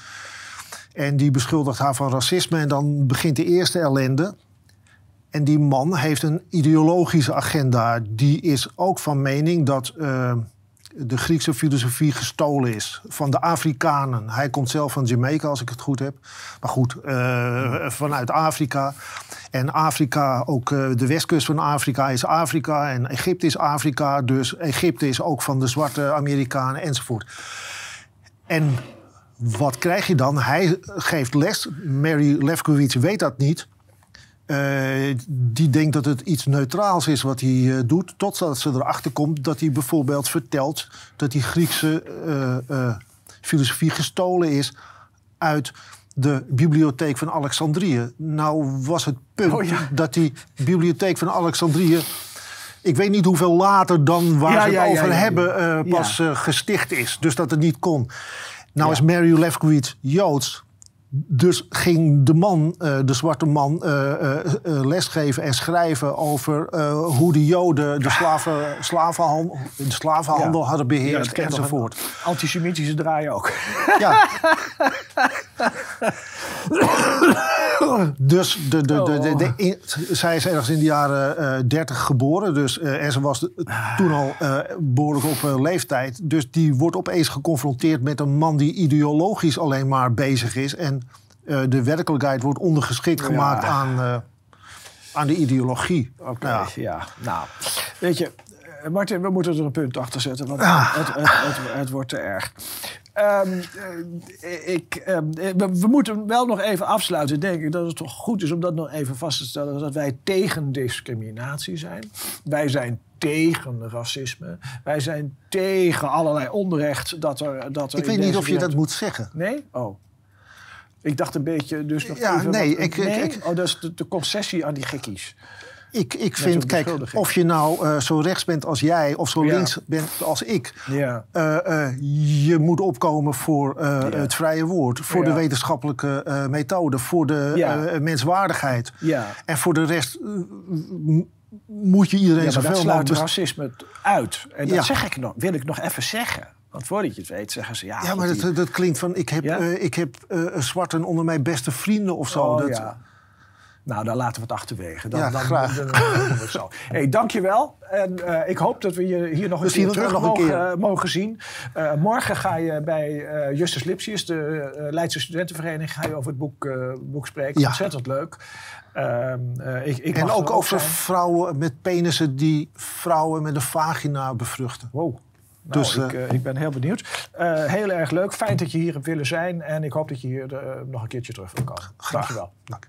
En die beschuldigt haar van racisme. En dan begint de eerste ellende. En die man heeft een ideologische agenda. Die is ook van mening dat eh, de Griekse filosofie gestolen is van de Afrikanen. Hij komt zelf van Jamaica, als ik het goed heb. Maar goed, eh, vanuit Afrika. En Afrika, ook eh, de westkust van Afrika is Afrika. En Egypte is Afrika. Dus Egypte is ook van de zwarte Amerikanen enzovoort. En wat krijg je dan? Hij geeft les. Mary Lefkowitz weet dat niet. Eh, die denkt dat het iets neutraals is wat hij eh, doet. Totdat ze erachter komt dat hij bijvoorbeeld vertelt dat die Griekse eh, filosofie gestolen is uit de bibliotheek van Alexandrië. Nou was het punt Oh ja. dat die bibliotheek van Alexandrië. Ik weet niet hoeveel later dan waar Ja, ze het ja, over ja, hebben pas gesticht is. Dus dat het niet kon. Nou is Mary Lefkowitz Joods. Dus ging de man, eh, de zwarte man, eh, eh, lesgeven en schrijven over hoe de Joden de, slaven, slavenhandel, de slavenhandel Ja. hadden Ja, beheerst nog enzovoort. Antisemitische draai ook. Ja. dus de, de, de, in- zij is ergens in de jaren eh 30 geboren. Dus, eh, en ze was toen al eh, behoorlijk op eh, leeftijd. Dus die wordt opeens geconfronteerd met een man die ideologisch alleen maar bezig is. En eh, de werkelijkheid wordt ondergeschikt Ja. gemaakt aan, eh, aan de ideologie. Oké, Ja. ja. Nou, weet je, eh, Martin, we moeten er een punt achter zetten, want Ah. het, het, het, het wordt te erg. Ehm, eh, ik, ehm, eh, we, we moeten wel nog even afsluiten, denk ik, dat het toch goed is om dat nog even vast te stellen, dat wij tegen discriminatie zijn. Wij zijn tegen racisme. Wij zijn tegen allerlei onrecht dat er... Dat er Ik weet niet of je dat moet zeggen. Nee? Oh. Ik dacht een beetje, dus nog Ja, even... nee, wat- ik- ik- nee? ik- oh, dat is de, de concessie aan die gekkies. Ik, ik vind, kijk, of je nou eh, zo rechts bent als jij of zo Ja. links bent als ik. Ja. Eh, eh, je moet opkomen voor het vrije woord, voor de wetenschappelijke methode, voor de menswaardigheid. Ja. En voor de rest moet je iedereen Ja, dat zoveel mogelijk... best- racisme uit. En dat zeg ik nog, wil ik nog even zeggen. Want voordat je het weet, zeggen ze ja. Ja, maar dat, dat klinkt van, ik heb, ik heb zwarten onder mijn beste vrienden of zo. Oh, dat, ja. Nou, dan laten we het achterwege. Dan, Ja, dan, graag. Dan, dan doen we het zo. Hey, dankjewel. En eh, ik hoop dat we je hier nog een keer terug nog een mogen, keer. mogen zien. Eh, morgen ga je bij eh, Justus Lipsius, de Leidse Studentenvereniging, ga je over het boek, boek spreken. Ja. Ontzettend leuk. Ehm, eh, ik, ik en ook er over zijn. vrouwen met penissen die vrouwen met een vagina bevruchten. Wow. Nou, Dus, ik, ik ben heel benieuwd. Heel erg leuk. Fijn dat je hier hebt willen zijn. En ik hoop dat je hier nog een keertje terug wil komen. Graag. Dankjewel. Dank.